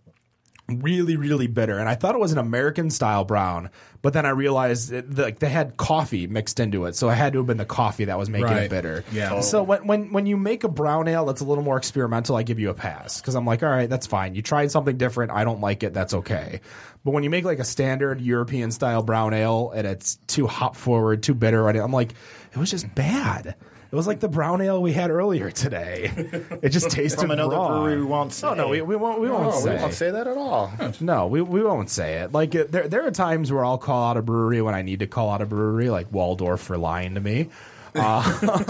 really really bitter, and I thought it was an American style brown, but then I realized it, like they had coffee mixed into it, so it had to have been the coffee that was making Right. it bitter. Yeah. Oh. So when when when you make a brown ale that's a little more experimental, I give you a pass because I'm like, all right, that's fine. You tried something different. I don't like it. That's okay. But when you make like a standard European style brown ale and it's too hop forward, too bitter, I'm like, it was just bad. It was like the brown ale we had earlier today. It just tasted From another wrong. brewery we won't say. No, no, we, we won't. We won't say. we won't say that at all. No, we, we won't say it. Like it, there there are times where I'll call out a brewery when I need to call out a brewery, like Walldorff for lying to me. Uh,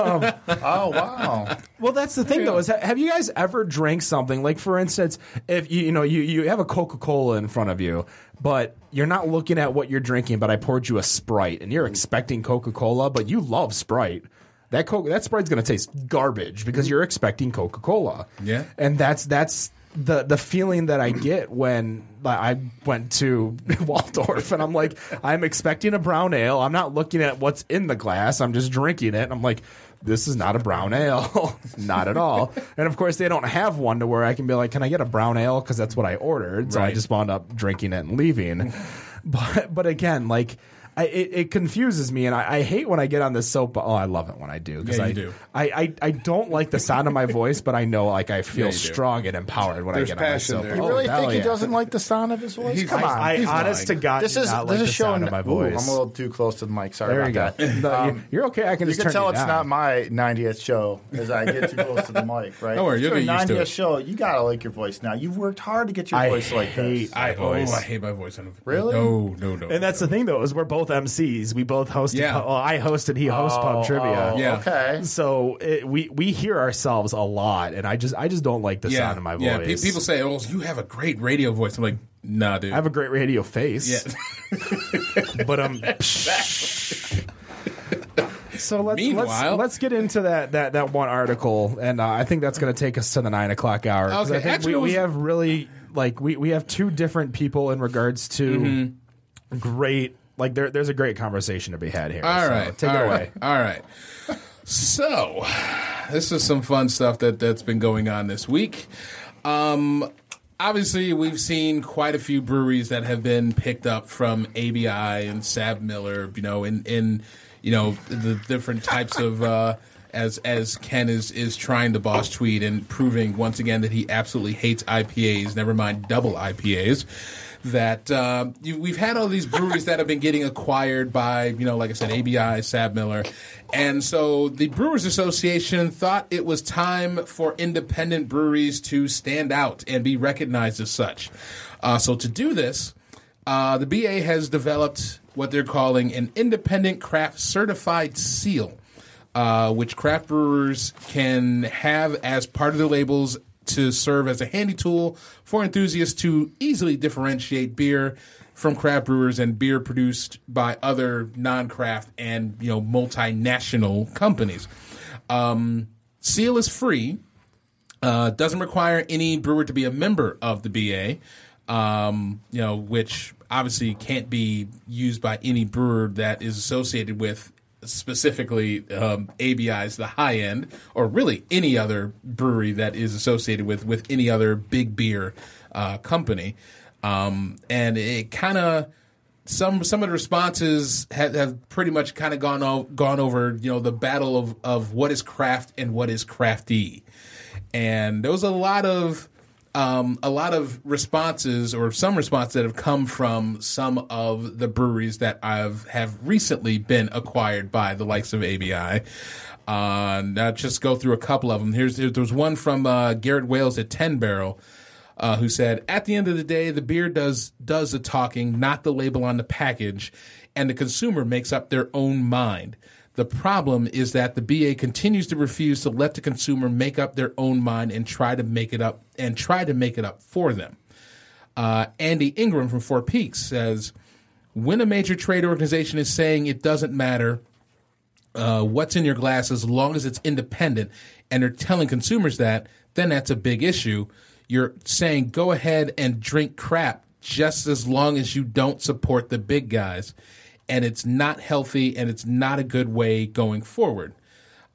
um, oh wow. Well, that's the thing, though. Is ha- have you guys ever drank something like, for instance, if you you know you you have a Coca Cola in front of you, but you're not looking at what you're drinking, but I poured you a Sprite, and you're expecting Coca Cola, but you love Sprite. That Coke, that Sprite's going to taste garbage because you're expecting Coca Cola. Yeah. and that's that's the the feeling that I get when I went to Walldorff, and I'm like, I'm expecting a brown ale. I'm not looking at what's in the glass. I'm just drinking it. And I'm like, this is not a brown ale, not at all. And of course, they don't have one to where I can be like, can I get a brown ale? Because that's what I ordered. So I just wound up drinking it and leaving. But but again, like. I, it, it confuses me, and I, I hate when I get on this soap. Oh, I love it when I do because Yeah, I, do. I, I I don't like the sound of my voice, but I know like I feel you do. strong and empowered when There's I get on my passion soap. there. You Oh, really hell think he yeah. doesn't like the sound of his voice? He's- Come on. I, He's honest lying. to God, this is not this like is the showing. sound of my Ooh, voice. I'm a little too close to the mic. Sorry there you about go. that. No, Um, you- you're okay. I can You just can turn tell you it's down. not my 90th show as I get too close to the mic, right? Don't worry, you'll It's your get used to 90th show, you gotta like your voice now. You've worked hard to get your I voice like hate- this. I, Oh, I hate my voice. On Really? No, no, no. And that's the thing, though, is we're both MCs. We both hosted. Yeah. Well, I hosted. He hosts Oh, pub trivia. oh, Yeah. Okay. So it, we we hear ourselves a lot, and I just I just don't like the yeah, sound of my voice. yeah. pe- voice. people say, "Oh, you have a great radio voice." I'm like, Nah, dude. I have a great radio face. yeah. but um. So let's let's let's get into that that that one article, and uh, I think that's going to take us to the nine o'clock hour. Okay, I think actually, we, was- we have really like we we have two different people in regards to Mm-hmm. great. Like there, there's a great conversation to be had here. All so right. take all it right, away. All right. So, this is some fun stuff that that's been going on this week. Um, obviously, we've seen quite a few breweries that have been picked up from ABI and SABMiller. You know, in in you know the different types of. Uh, as as Ken is is trying to Boss Tweed and proving once again that he absolutely hates IPAs, never mind double IPAs that uh, you, we've had all these breweries that have been getting acquired by, you know, like I said, ABI, SABMiller. And so the Brewers Association thought it was time for independent breweries to stand out and be recognized as such. Uh, so to do this, uh, the BA has developed what they're calling an independent craft certified seal. Uh, which craft brewers can have as part of their labels to serve as a handy tool for enthusiasts to easily differentiate beer from craft brewers and beer produced by other non-craft and you know multinational companies. Um, Seal is free. Uh, doesn't require any brewer to be a member of the BA. Um, you know, which obviously can't be used by any brewer that is associated with specifically um, ABI's the high end, or really any other brewery that is associated with with any other big beer uh, company. Um, and it kind of some some of the responses have, have pretty much kind of gone o- gone over you know the battle of of what is craft and what is crafty, and there was a lot of um, a lot of responses or some responses that have come from some of the breweries that I've have recently been acquired by the likes of ABI. Uh, now just go through a couple of them. Here's there was one from uh, Garrett Wales at Ten Barrel. Uh, who said, "At the end of the day, the beer does does the talking, not the label on the package, and the consumer makes up their own mind. The problem is that the BA continues to refuse to let the consumer make up their own mind and try to make it up and try to make it up for them. Uh, Andy Ingram from Four Peaks says, when a major trade organization is saying it doesn't matter uh, what's in your glass as long as it's independent, and they're telling consumers that, then that's a big issue. You're saying go ahead and drink crap just as long as you don't support the big guys and it's not healthy and it's not a good way going forward.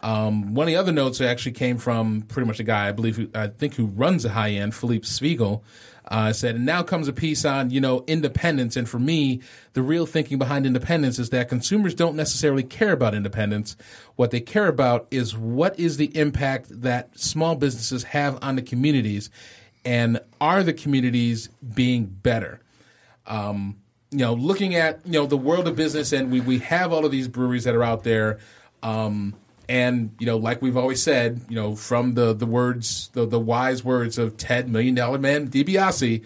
Um, one of the other notes actually came from pretty much a guy I believe who, I think who runs a high end, Felipe Szpigel. Uh, said, and now comes a piece on you know independence, and for me, the real thinking behind independence is that consumers don't necessarily care about independence. What they care about is what is the impact that small businesses have on the communities, and are the communities being better? Um, you know, looking at you know the world of business, and we we have all of these breweries that are out there. Um, and you know, like we've always said, you know, from the the words, the the wise words of Ted Million Dollar Man DiBiase,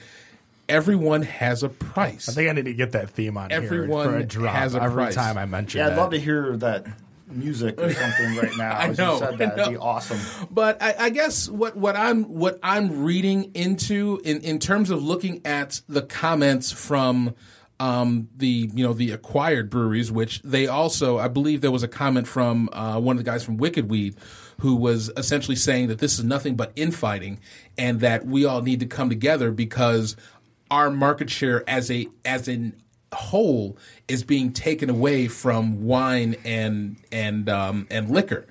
everyone has a price. I think I need to get that theme on Everyone here for a drop has a every price. time I mention Yeah, I'd that. love to hear that music or something right now. I as know, you said I that. It'd be awesome. But I, I guess what, what I'm what I'm reading into in, in terms of looking at the comments from um, the you know the acquired breweries, which they also I believe there was a comment from uh, one of the guys from Wicked Weed who was essentially saying that this is nothing but infighting and that we all need to come together because our market share as a as an whole is being taken away from wine and and um, and liquor.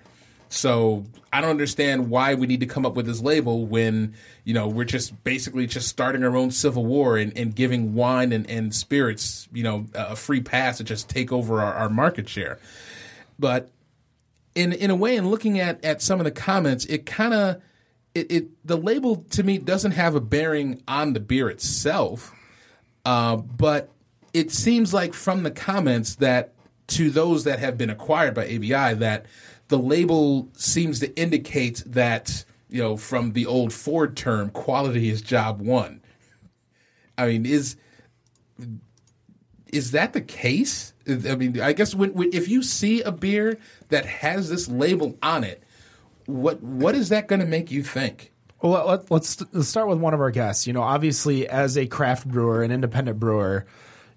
So I don't understand why we need to come up with this label when you know we're just basically just starting our own civil war and, and giving wine and, and spirits you know a free pass to just take over our, our market share. But in in a way, in looking at at some of the comments, it kind of it, it the label to me doesn't have a bearing on the beer itself, uh, but it seems like from the comments that to those that have been acquired by ABI that the label seems to indicate that you know from the old Ford term, quality is job one. I mean, is is that the case? I mean, I guess when, when if you see a beer that has this label on it, what what is that going to make you think? Well, let, let's, let's start with one of our guests. You know, obviously, as a craft brewer, an independent brewer,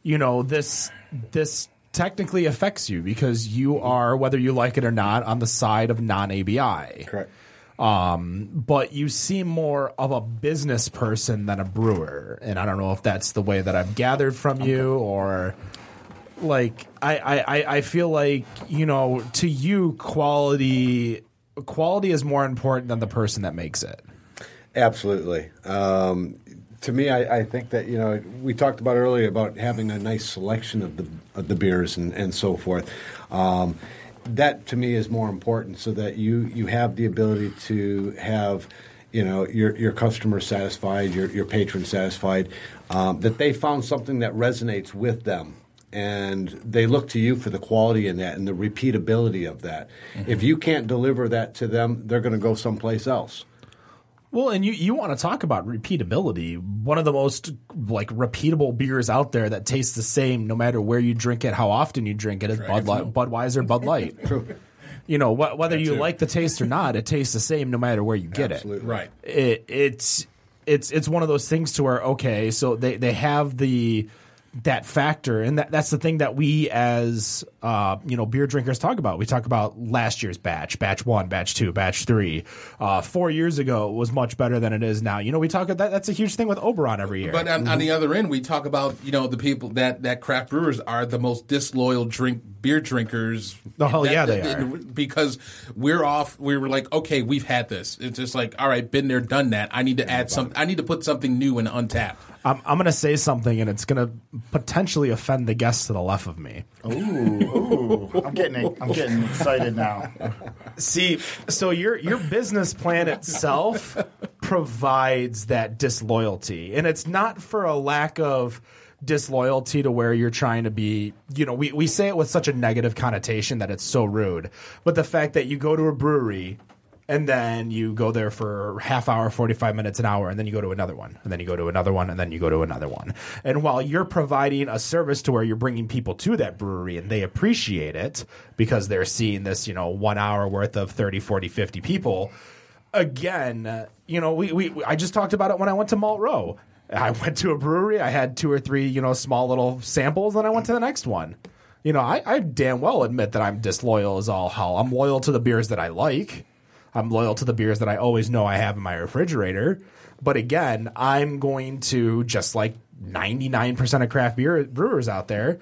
you know this this technically affects you because you are, whether you like it or not, on the side of non ABI. Correct. Um, but you seem more of a business person than a brewer, and I don't know if that's the way that I've gathered from you or. like I, I, I- I feel like you know to you quality quality is more important than the person that makes it. Absolutely. Um, to me, I, I think that you know we talked about earlier about having a nice selection of the of the beers and, and so forth. Um, that to me is more important, so that you you have the ability to have you know your your customers satisfied, your your patrons satisfied, um, that they found something that resonates with them. And they look to you for the quality in that and the repeatability of that. If you can't deliver that to them, they're going to go someplace else. Well, and you, you want to talk about repeatability. One of the most like repeatable beers out there that tastes the same no matter where you drink it, how often you drink it is Bud Light, Budweiser, Bud Light. You know, wh- whether you like the taste or not, it tastes the same no matter where you get Absolutely. Right. it. it it's it's it's one of those things to where okay, so they they have the that factor, and that that's the thing that we as uh, you know beer drinkers talk about. We talk about last year's batch, batch one, batch two, batch three. Uh, four years ago was much better than it is now. You know, we talk about that that's a huge thing with Oberon every year. But on, on the other end, we talk about you know the people that that craft brewers are the most disloyal drink beer drinkers. Oh, hell That- yeah, they that- are. because we're off. We were like, okay, we've had this. It's just like, all right, been there, done that. I need to add some. I need to put something new and Untappd. I'm, I'm going to say something, and it's going to potentially offend the guests to the left of me. Ooh, ooh, I'm getting I'm getting excited now. See, so your your business plan itself provides that disloyalty, and it's not for a lack of disloyalty to where you're trying to be. You know, we we say it with such a negative connotation that it's so rude, but the fact that you go to a brewery. And then you go there for half hour, 45 minutes, an hour, and then you go to another one, and then you go to another one, and then you go to another one. And while you're providing a service to where you're bringing people to that brewery and they appreciate it because they're seeing this, you know, one hour worth of 30, 40, 50 people, again, you know, we, we I just talked about it when I went to Malt Row. I went to a brewery, I had two or three, you know, small little samples, then I went to the next one. You know, I, I damn well admit that I'm disloyal as all hell. I'm loyal to the beers that I like. I'm loyal to the beers that I always know I have in my refrigerator. But again, I'm going to just like 99% of craft beer brewers out there.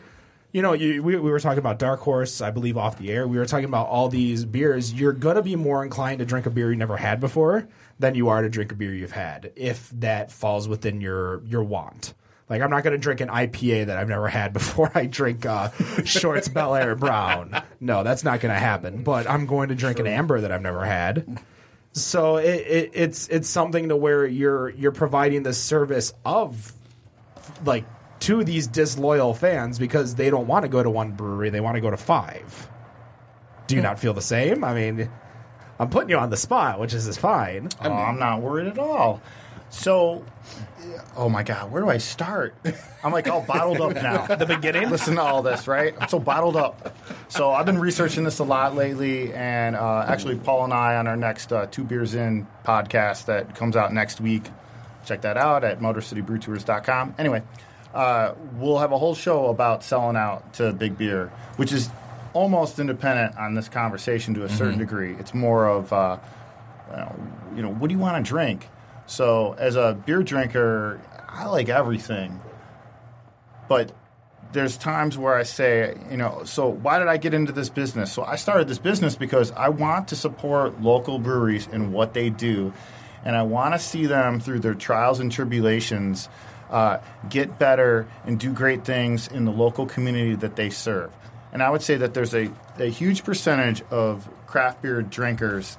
You know, you, we, we were talking about Dark Horse, I believe, off the air. We were talking about all these beers. You're going to be more inclined to drink a beer you never had before than you are to drink a beer you've had, if that falls within your your want. Like, I'm not going to drink an IPA that I've never had before I drink uh, Shorts Bellaire Brown. No, that's not going to happen. But I'm going to drink an amber that I've never had. So it, it, it's it's something to where you're you're providing the service of like to these disloyal fans because they don't want to go to one brewery, they want to go to five. Do you not feel the same? I mean, I'm putting you on the spot, which is, is fine. Oh, I'm not worried at all. So, oh my God, where do I start? I'm like all bottled up now. The beginning. Listen to all this, right? I'm so bottled up. So I've been researching this a lot lately, and uh, actually, Paul and I on our next uh, Two Beers In podcast that comes out next week. Check that out at MotorCityBrewTours.com. Anyway, uh, we'll have a whole show about selling out to big beer, which is almost independent on this conversation to a certain degree. It's more of, uh, you know, what do you want to drink? So, as a beer drinker, I like everything. But there's times where I say, you know, so why did I get into this business? So, I started this business because I want to support local breweries in what they do. And I want to see them through their trials and tribulations uh, get better and do great things in the local community that they serve. And I would say that there's a, a huge percentage of craft beer drinkers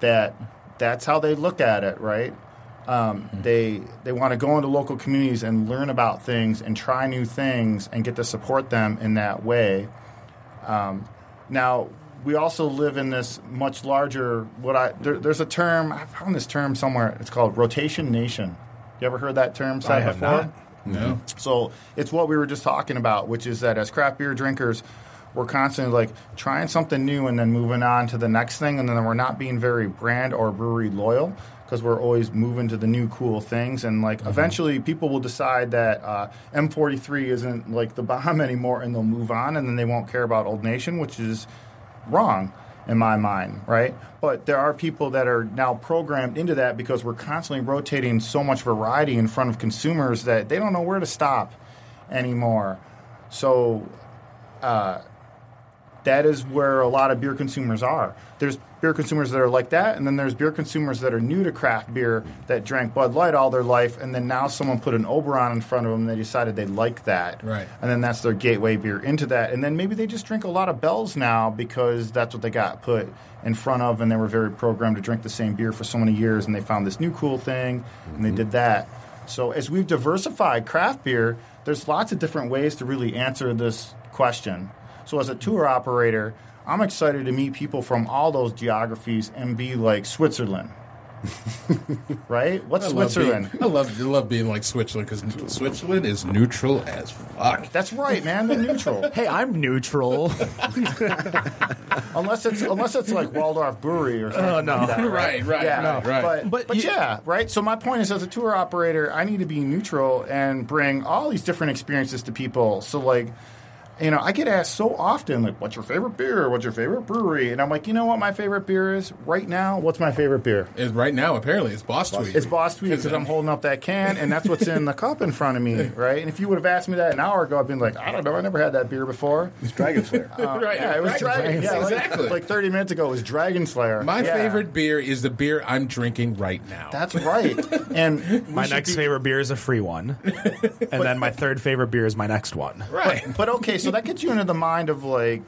that that's how they look at it, right? Um, They they want to go into local communities and learn about things and try new things and get to support them in that way. Um, now we also live in this much larger. What I there, there's a term I found this term somewhere. It's called rotation nation. You ever heard that term said before? not. No. So it's what we were just talking about, which is that as craft beer drinkers, we're constantly like trying something new and then moving on to the next thing, and then we're not being very brand or brewery loyal because we're always moving to the new cool things. And like eventually, people will decide that uh, M43 isn't like the bomb anymore, and they'll move on, and then they won't care about Old Nation, which is wrong in my mind, right? But there are people that are now programmed into that because we're constantly rotating so much variety in front of consumers that they don't know where to stop anymore. So uh, that is where a lot of beer consumers are. There's beer consumers that are like that, and then there's beer consumers that are new to craft beer that drank Bud Light all their life, and then now someone put an Oberon in front of them, and they decided they like that, Right. And then that's their gateway beer into that, and then maybe they just drink a lot of Bells now because that's what they got put in front of, and they were very programmed to drink the same beer for so many years, and they found this new cool thing, and they mm-hmm. did that. So as we've diversified craft beer, there's lots of different ways to really answer this question. So as a tour operator, I'm excited to meet people from all those geographies and be like Switzerland. right? What's I Switzerland? Being, I love I love being like Switzerland because Switzerland is neutral as fuck. That's right, man. They're neutral. Hey, I'm neutral. unless it's unless it's like Walldorff Brewery or something. Oh, no. like that, Right, right, yeah, right, right. But, But but, you- yeah, right. So my point is, as a tour operator, I need to be neutral and bring all these different experiences to people. So like. You know, I get asked so often, like, "What's your favorite beer? What's your favorite brewery?" And I'm like, "You know what my favorite beer is right now? What's my favorite beer? Is right now apparently it's Boss Tweed. It's Boss Tweed because I'm holding up that can, and that's what's in the cup in front of me, right? And if you would have asked me that an hour ago, I'd been like, "I don't know, I never had that beer before." It's Dragon Slayer. Uh, Right, yeah, it was Dragon Dragon. Slayer. Yeah, Exactly. Like, 30 minutes ago, it was Dragon Slayer. My Yeah. favorite beer is the beer I'm drinking right now. That's right. And my next be- favorite beer is a free one, and then my third favorite beer is my next one. right. But okay, so that gets you into the mind of like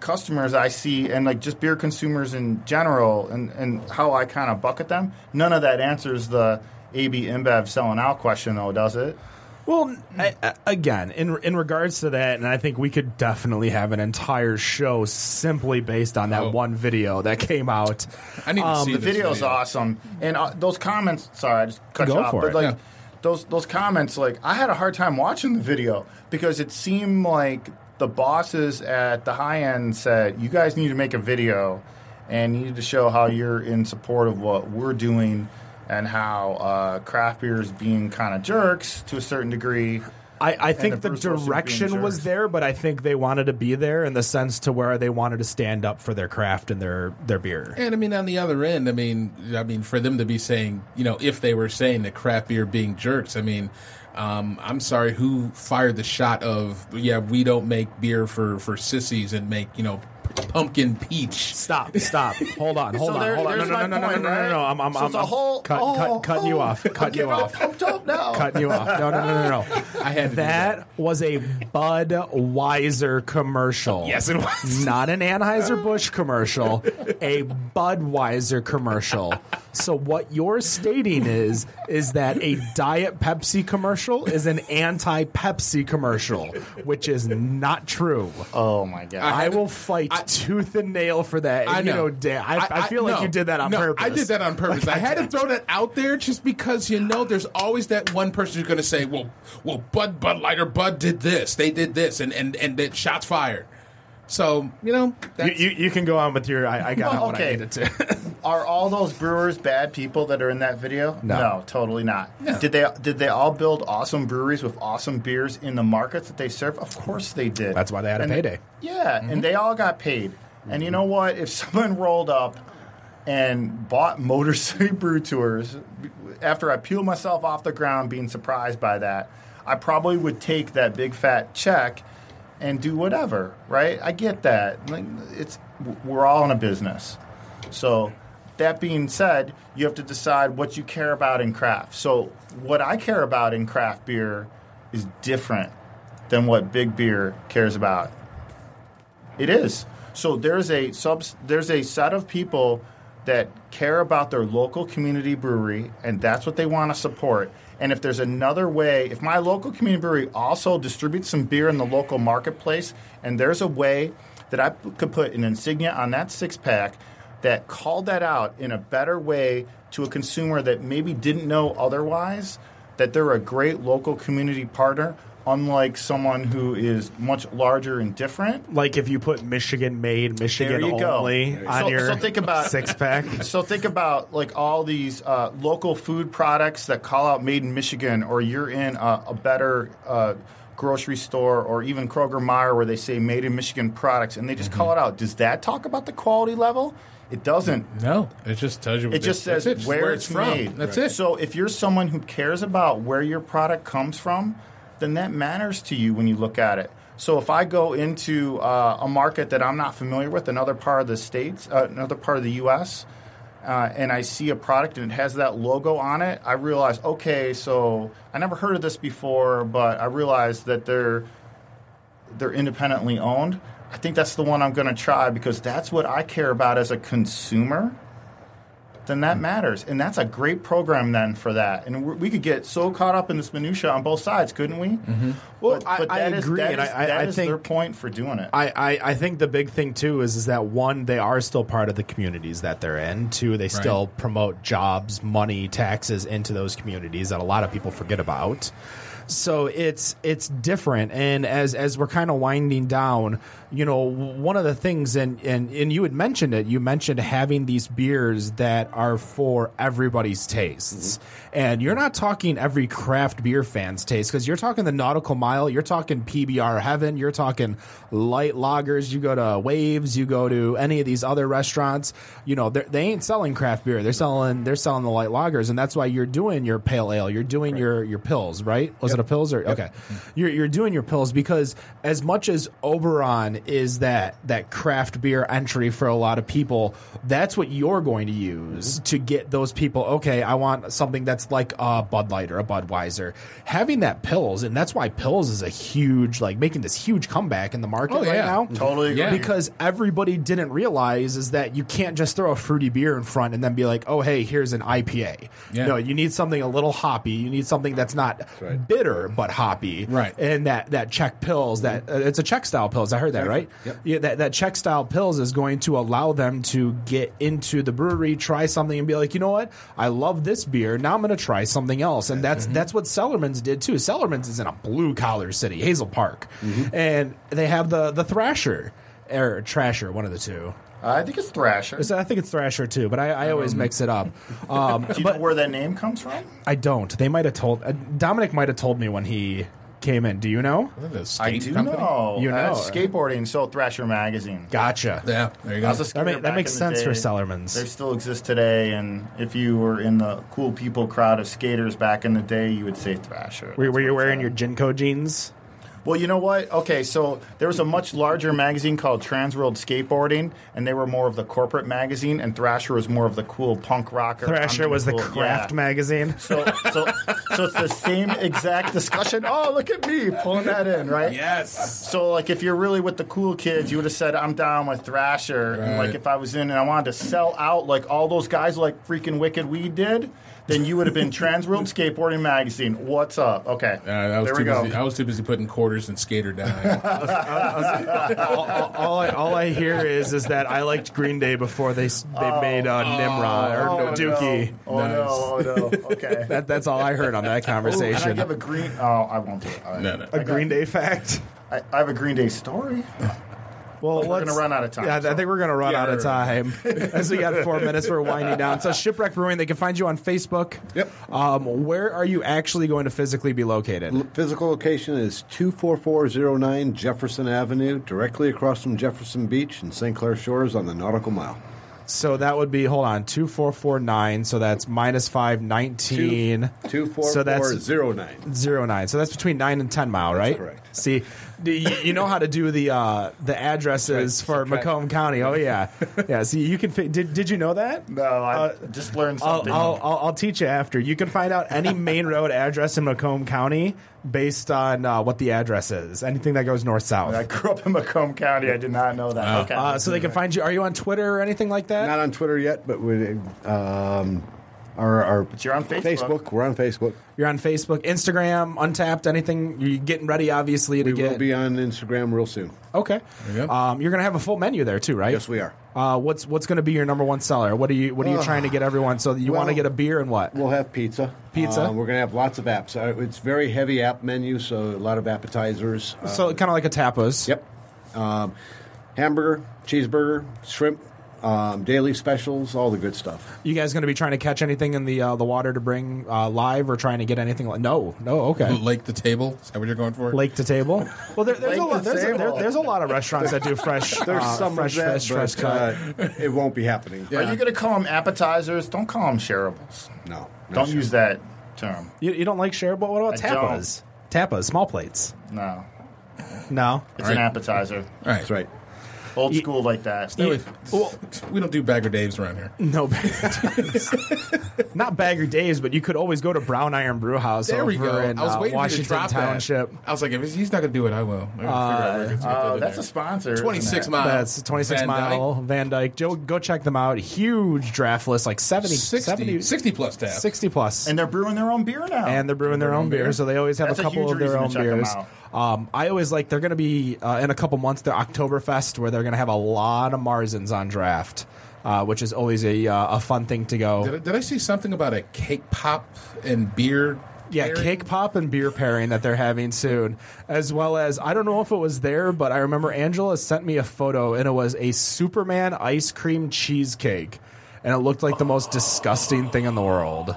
customers I see and like just beer consumers in general and, and how I kind of bucket them. None of that answers the AB InBev selling out question, though, does it? Well, I, I- again, in in regards to that, and I think we could definitely have an entire show simply based on that Oh. one video that came out. I need to Um, see The this video's video. awesome, and uh, those comments. Sorry, I just cut Go you off. for but it. like Yeah. Those those comments, like I had a hard time watching the video because it seemed like the bosses at the high end said, "You guys need to make a video and you need to show how you're in support of what we're doing." And how uh, craft beer is being kind of jerks to a certain degree. I, I think the the Bruce direction was there, but I think they wanted to be there in the sense to where they wanted to stand up for their craft and their their beer. And I mean, on the other end, I mean, I mean, for them to be saying, you know, if they were saying that craft beer being jerks, I mean, um, I'm sorry, who fired the shot of, yeah, we don't make beer for for sissies and make, you know, pumpkin peach. Stop! Stop! Hold on! Hold So on! there- Hold on! No! there's No! my No! No! No! point, No! No! right? No! I'm I'm So I'm, it's a I'm whole- cut, oh, cut, cutting you oh, off. I'm Cutting you getting all off. pumped up now. Cutting you off. No! No! No! No! No! I had to do That was a Budweiser commercial. Yes, it was. Not an Anheuser-Busch commercial, a Budweiser commercial. So what you're stating is is that a Diet Pepsi commercial is an anti-Pepsi commercial, which is not true. Oh my god! I will fight I- tooth and nail for that. I And, know. You know, Dan, I, I, feel like no, you did that on no, purpose. I did that on purpose. I had to throw that out there just because you know there's always that one person who's going to say, "Well, well, Bud Bud Light or Bud did this, they did this, and and and that shots fired." So you know, You, that's, you, you can go on with your. I, I got Well, out what I needed to. Are all those brewers bad people that are in that video? No. totally not. Did they did they all build awesome breweries with awesome beers in the markets that they serve? Of course they did. That's why they had a And payday. yeah, and they all got paid. And you know what? If someone rolled up and bought Motor City Brew Tours after I peeled myself off the ground being surprised by that, I probably would take that big fat check and do whatever, right? I get that. Like it's we're all in a business. So that being said, you have to decide what you care about in craft. So what I care about in craft beer is different than what big beer cares about. It is. So there's a sub there's a set of people that care about their local community brewery and that's what they want to support. And if there's another way, if my local community brewery also distributes some beer in the local marketplace and there's a way that I could put an insignia on that six pack that called that out in a better way to a consumer that maybe didn't know otherwise, that they're a great local community partner, unlike someone who is much larger and different. like if you put Michigan made, Michigan There you go. only on So- your so think about- six pack. So think about like all these uh, local food products that call out "Made in Michigan," or you're in a, a better uh, grocery store, or even Kroger Meijer, where they say "Made in Michigan" products, and they just call it out. Does that talk about the quality level? It doesn't. no, it just tells you. It just says it, where, it's, from. made. That's it. So if you're someone who cares about where your product comes from, then that matters to you when you look at it. So if I go into uh, a market that I'm not familiar with, another part of the states, uh, another part of the U.S., uh, and I see a product and it has that logo on it, I realize, okay, so I never heard of this before, but I realize that they're they're independently owned. I think that's the one I'm going to try because that's what I care about as a consumer. Then that matters, and that's a great program then for that. And we we could get so caught up in this minutia on both sides, couldn't we? Mm-hmm. Well, I- I that is- agree, that and is- I- I- that I is think- their point for doing it. I, I, I think the big thing too is is that one they are still part of the communities that they're in. Two they still promote jobs, money, taxes into those communities that a lot of people forget about. So it's it's different, and as as we're kind of winding down, you know, one of the things, and and and you had mentioned it. You mentioned having these beers that are for everybody's tastes, mm-hmm. and you're not talking every craft beer fan's taste because you're talking the nautical mile, you're talking PBR heaven, you're talking light lagers. You go to Waves, you go to any of these other restaurants. You know, they're- ain't selling craft beer. They're selling they're selling the light lagers, and that's why you're doing your pale ale. You're doing your your pils, right? Was it a pils or okay? Mm. You're you're doing your pils because as much as Oberon is that that craft beer entry for a lot of people, that's what you're going to use to get those people. Okay, I want something that's like a Bud Light or a Budweiser. Having that pils, and that's why pils is a huge like making this huge comeback in the market Oh, right yeah. now. Totally agree. Yeah. Because everybody didn't realize is that you can't just throw a fruity beer in front and then be like, oh, hey, here's an IPA. Yeah. No, you need something a little hoppy. You need something that's not right. bitter but hoppy. Right. And that that Czech pils that uh, it's a Czech style pils. I heard that right. Yep. Yeah. That that Czech style pils is going to allow them to get into the brewery, try something, and be like, you know what, I love this beer. Now I'm going to try something else. And that's that's what Cellarmen's did too. Cellarmen's is in a blue collar city, Hazel Park, and they have the the Thrasher or Trasher, one of the two. I think it's Thrasher. I think it's Thrasher too, but I, I always mix it up. Um, Do you but know where that name comes from? I don't. They might have told uh, Dominic might have told me when he came in. Do you know? The I do company? know. You Uh, know. skateboarding. So Thrasher magazine. Gotcha. Yeah, there you I was go. a skater That, ma- that makes in the sense for day. Cellarmen's. They still exist today, and if you were in the cool people crowd of skaters back in the day, you would say Thrasher. Were, That's were you what wearing it's your at. JNCO jeans? Well, you know what? Okay, so there was a much larger magazine called Transworld Skateboarding, and they were more of the corporate magazine, and Thrasher was more of the cool punk rocker. Thrasher I'm was the craft yeah. magazine. So, so, so it's the same exact discussion. Oh, look at me pulling that in, right? Yes. So, like, if you're really with the cool kids, you would have said, "I'm down with Thrasher." And like, if I was in and I wanted to sell out like all those guys, like freaking Wicked Weed did, then you would have been Transworld Skateboarding Magazine. What's up? Okay, Uh, I was there too we go. busy. I was too busy putting quarters in skater down. all, all- all I, all I hear is is that I liked Green Day before they s- they made uh, Nimrod or Oh, no, Dookie. No. Oh no! Oh no! Okay. That, that's all I heard on that Ooh, can I conversation. give a green? Oh, I won't do it. All right. No, no. a Green Day fact. I, I have a Green Day story. Well, we're gonna run out of time, Yeah, I think we're going to run Yeah, out of right, time. As we got four minutes, we're winding down. So, Shipwreck Brewing, they can find you on Facebook. Yep. Um, where are you actually going to physically be located? Physical location is 24409 Jefferson Avenue, directly across from Jefferson Beach and St. Clair Shores on the Nautical Mile. So that would be hold on two four four nine. So that's minus five nineteen. So that's 24409. zero nine. So that's between nine and ten mile, right? correct. See, do you, you know how to do the uh, the addresses for Macomb County. Oh yeah, yeah. See, you can. fi- Did Did you know that? No, I Uh, just learned I'll, something. I'll, I'll, I'll teach you after. You can find out any main road address in Macomb County based on uh, what the address is. Anything that goes north south. I grew up in Macomb County. I did not know that. Okay. Uh, so they can find you. Are you on Twitter or anything like that? Not on Twitter yet, but we, um, our, our But you're on Facebook. Facebook. We're on Facebook. You're on Facebook, Instagram, Untappd, anything. You're getting ready, obviously, to We get. will be on Instagram real soon. okay. you go. Um, you're gonna have a full menu there too, right? Yes, we are. Uh, what's What's gonna be your number one seller? What are you What are you trying to get everyone? So you want to well, get a beer and what? We'll have pizza. Pizza? Uh, we're going to have lots of apps. Uh, it's very heavy app menu, so a lot of appetizers. Uh, so kind of like a tapas. Yep. Um, hamburger, cheeseburger, shrimp, um, daily specials, all the good stuff. You guys gonna be trying to catch anything in the uh, the water to bring uh, live, or trying to get anything? Like, no, no. Okay. Lake the table. Is that what you're going for? Lake to table. Well, there, there's, a lot, to there's, a, there, there's a lot of restaurants that do fresh, There's uh, some fresh of that, fish, but, fresh cut. uh, it won't be happening. Are you going to call them appetizers? Don't call them shareables. No. no Don't sir. use that term. You, you don't like share, but what about I don't. tapas? Tapas, small plates. No. No. It's an appetizer. All right. That's right. Old school like that. Stay away- we don't do Bagger Daves around here. No Bagger Daves. Not Bagger Daves, but you could always go to Brown Iron Brew House There over we go. in I was uh, waiting for you to Washington drop Township. that. I was like, if he's not going to do it, I will. Maybe we'll figure out where it's gonna Oh, do that's there. a sponsor. isn't 26 it? miles. That's 26 Van mile Van Dyke. Go, go check them out. Huge draft list, like 70, 60, 70 60 plus tab. 60 plus. And they're brewing their own beer now. and they're brewing their own beer, so they always have That's a a couple huge of their reason own check 'em beers. out. Um, I always like they're going to be uh, in a couple months. The Oktoberfest where they're going to have a lot of Marzens on draft, uh, which is always a uh, a fun thing to go. Did, I- did I see something about a cake pop and beer? Yeah, pairing? cake pop and beer pairing that they're having soon, as well as I don't know if it was there, but I remember Angela sent me a photo and it was a Superman ice cream cheesecake, and it looked like the most disgusting thing in the world.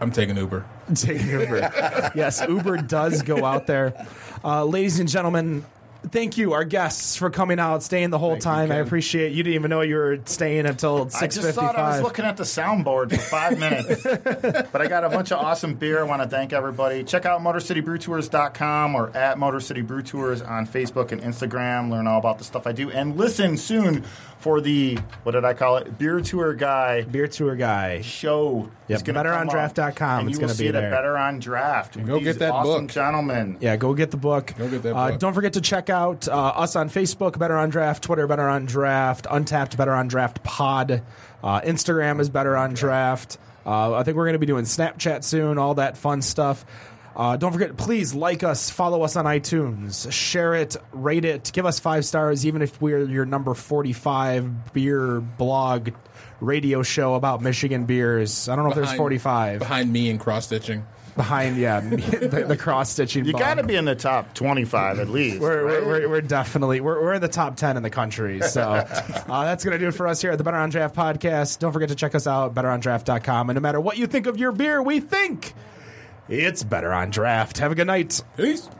I'm taking Uber. Taking Uber. yes, Uber does go out there. Uh, ladies and gentlemen, thank you, our guests, for coming out, staying the whole Thank you, time. I Ken. appreciate you didn't even know you were staying until I six just fifty thought I was five. looking at the soundboard for five minutes. but I got a bunch of awesome beer. I want to thank everybody. Check out MotorCityBrewTours.com or at Motor City Brew Tours on Facebook and Instagram. Learn all about the stuff I do. And listen soon for the, what did I call it? Beer Tour Guy Beer tour guy. show. Yep, It's gonna come betterondraft.com. It's you will gonna see be it at there. Better on Draft. go get that awesome book. gentlemen. Yeah, go get the book. Go get that Uh, book. don't forget to check out uh, us on Facebook, Better on Draft, Twitter, Better on Draft, Untappd, Better on Draft Pod. Uh, Instagram is Better on Draft. Uh, I think we're going to be doing Snapchat soon, all that fun stuff. Uh, don't forget, please like us, follow us on iTunes, share it, rate it, give us five stars, even if we're your number 45 beer blog radio show about Michigan beers. I don't know if there's 45 Behind me and cross stitching. behind, yeah, the, the cross stitching. You got to be in the top 25 at least. We're, right? we're, we're, we're definitely we're, we're in the top 10 in the country so uh, that's going to do it for us here at the better on draft podcast don't forget to check us out betterondraft.com and no matter what you think of your beer we think it's better on draft have a good night Peace.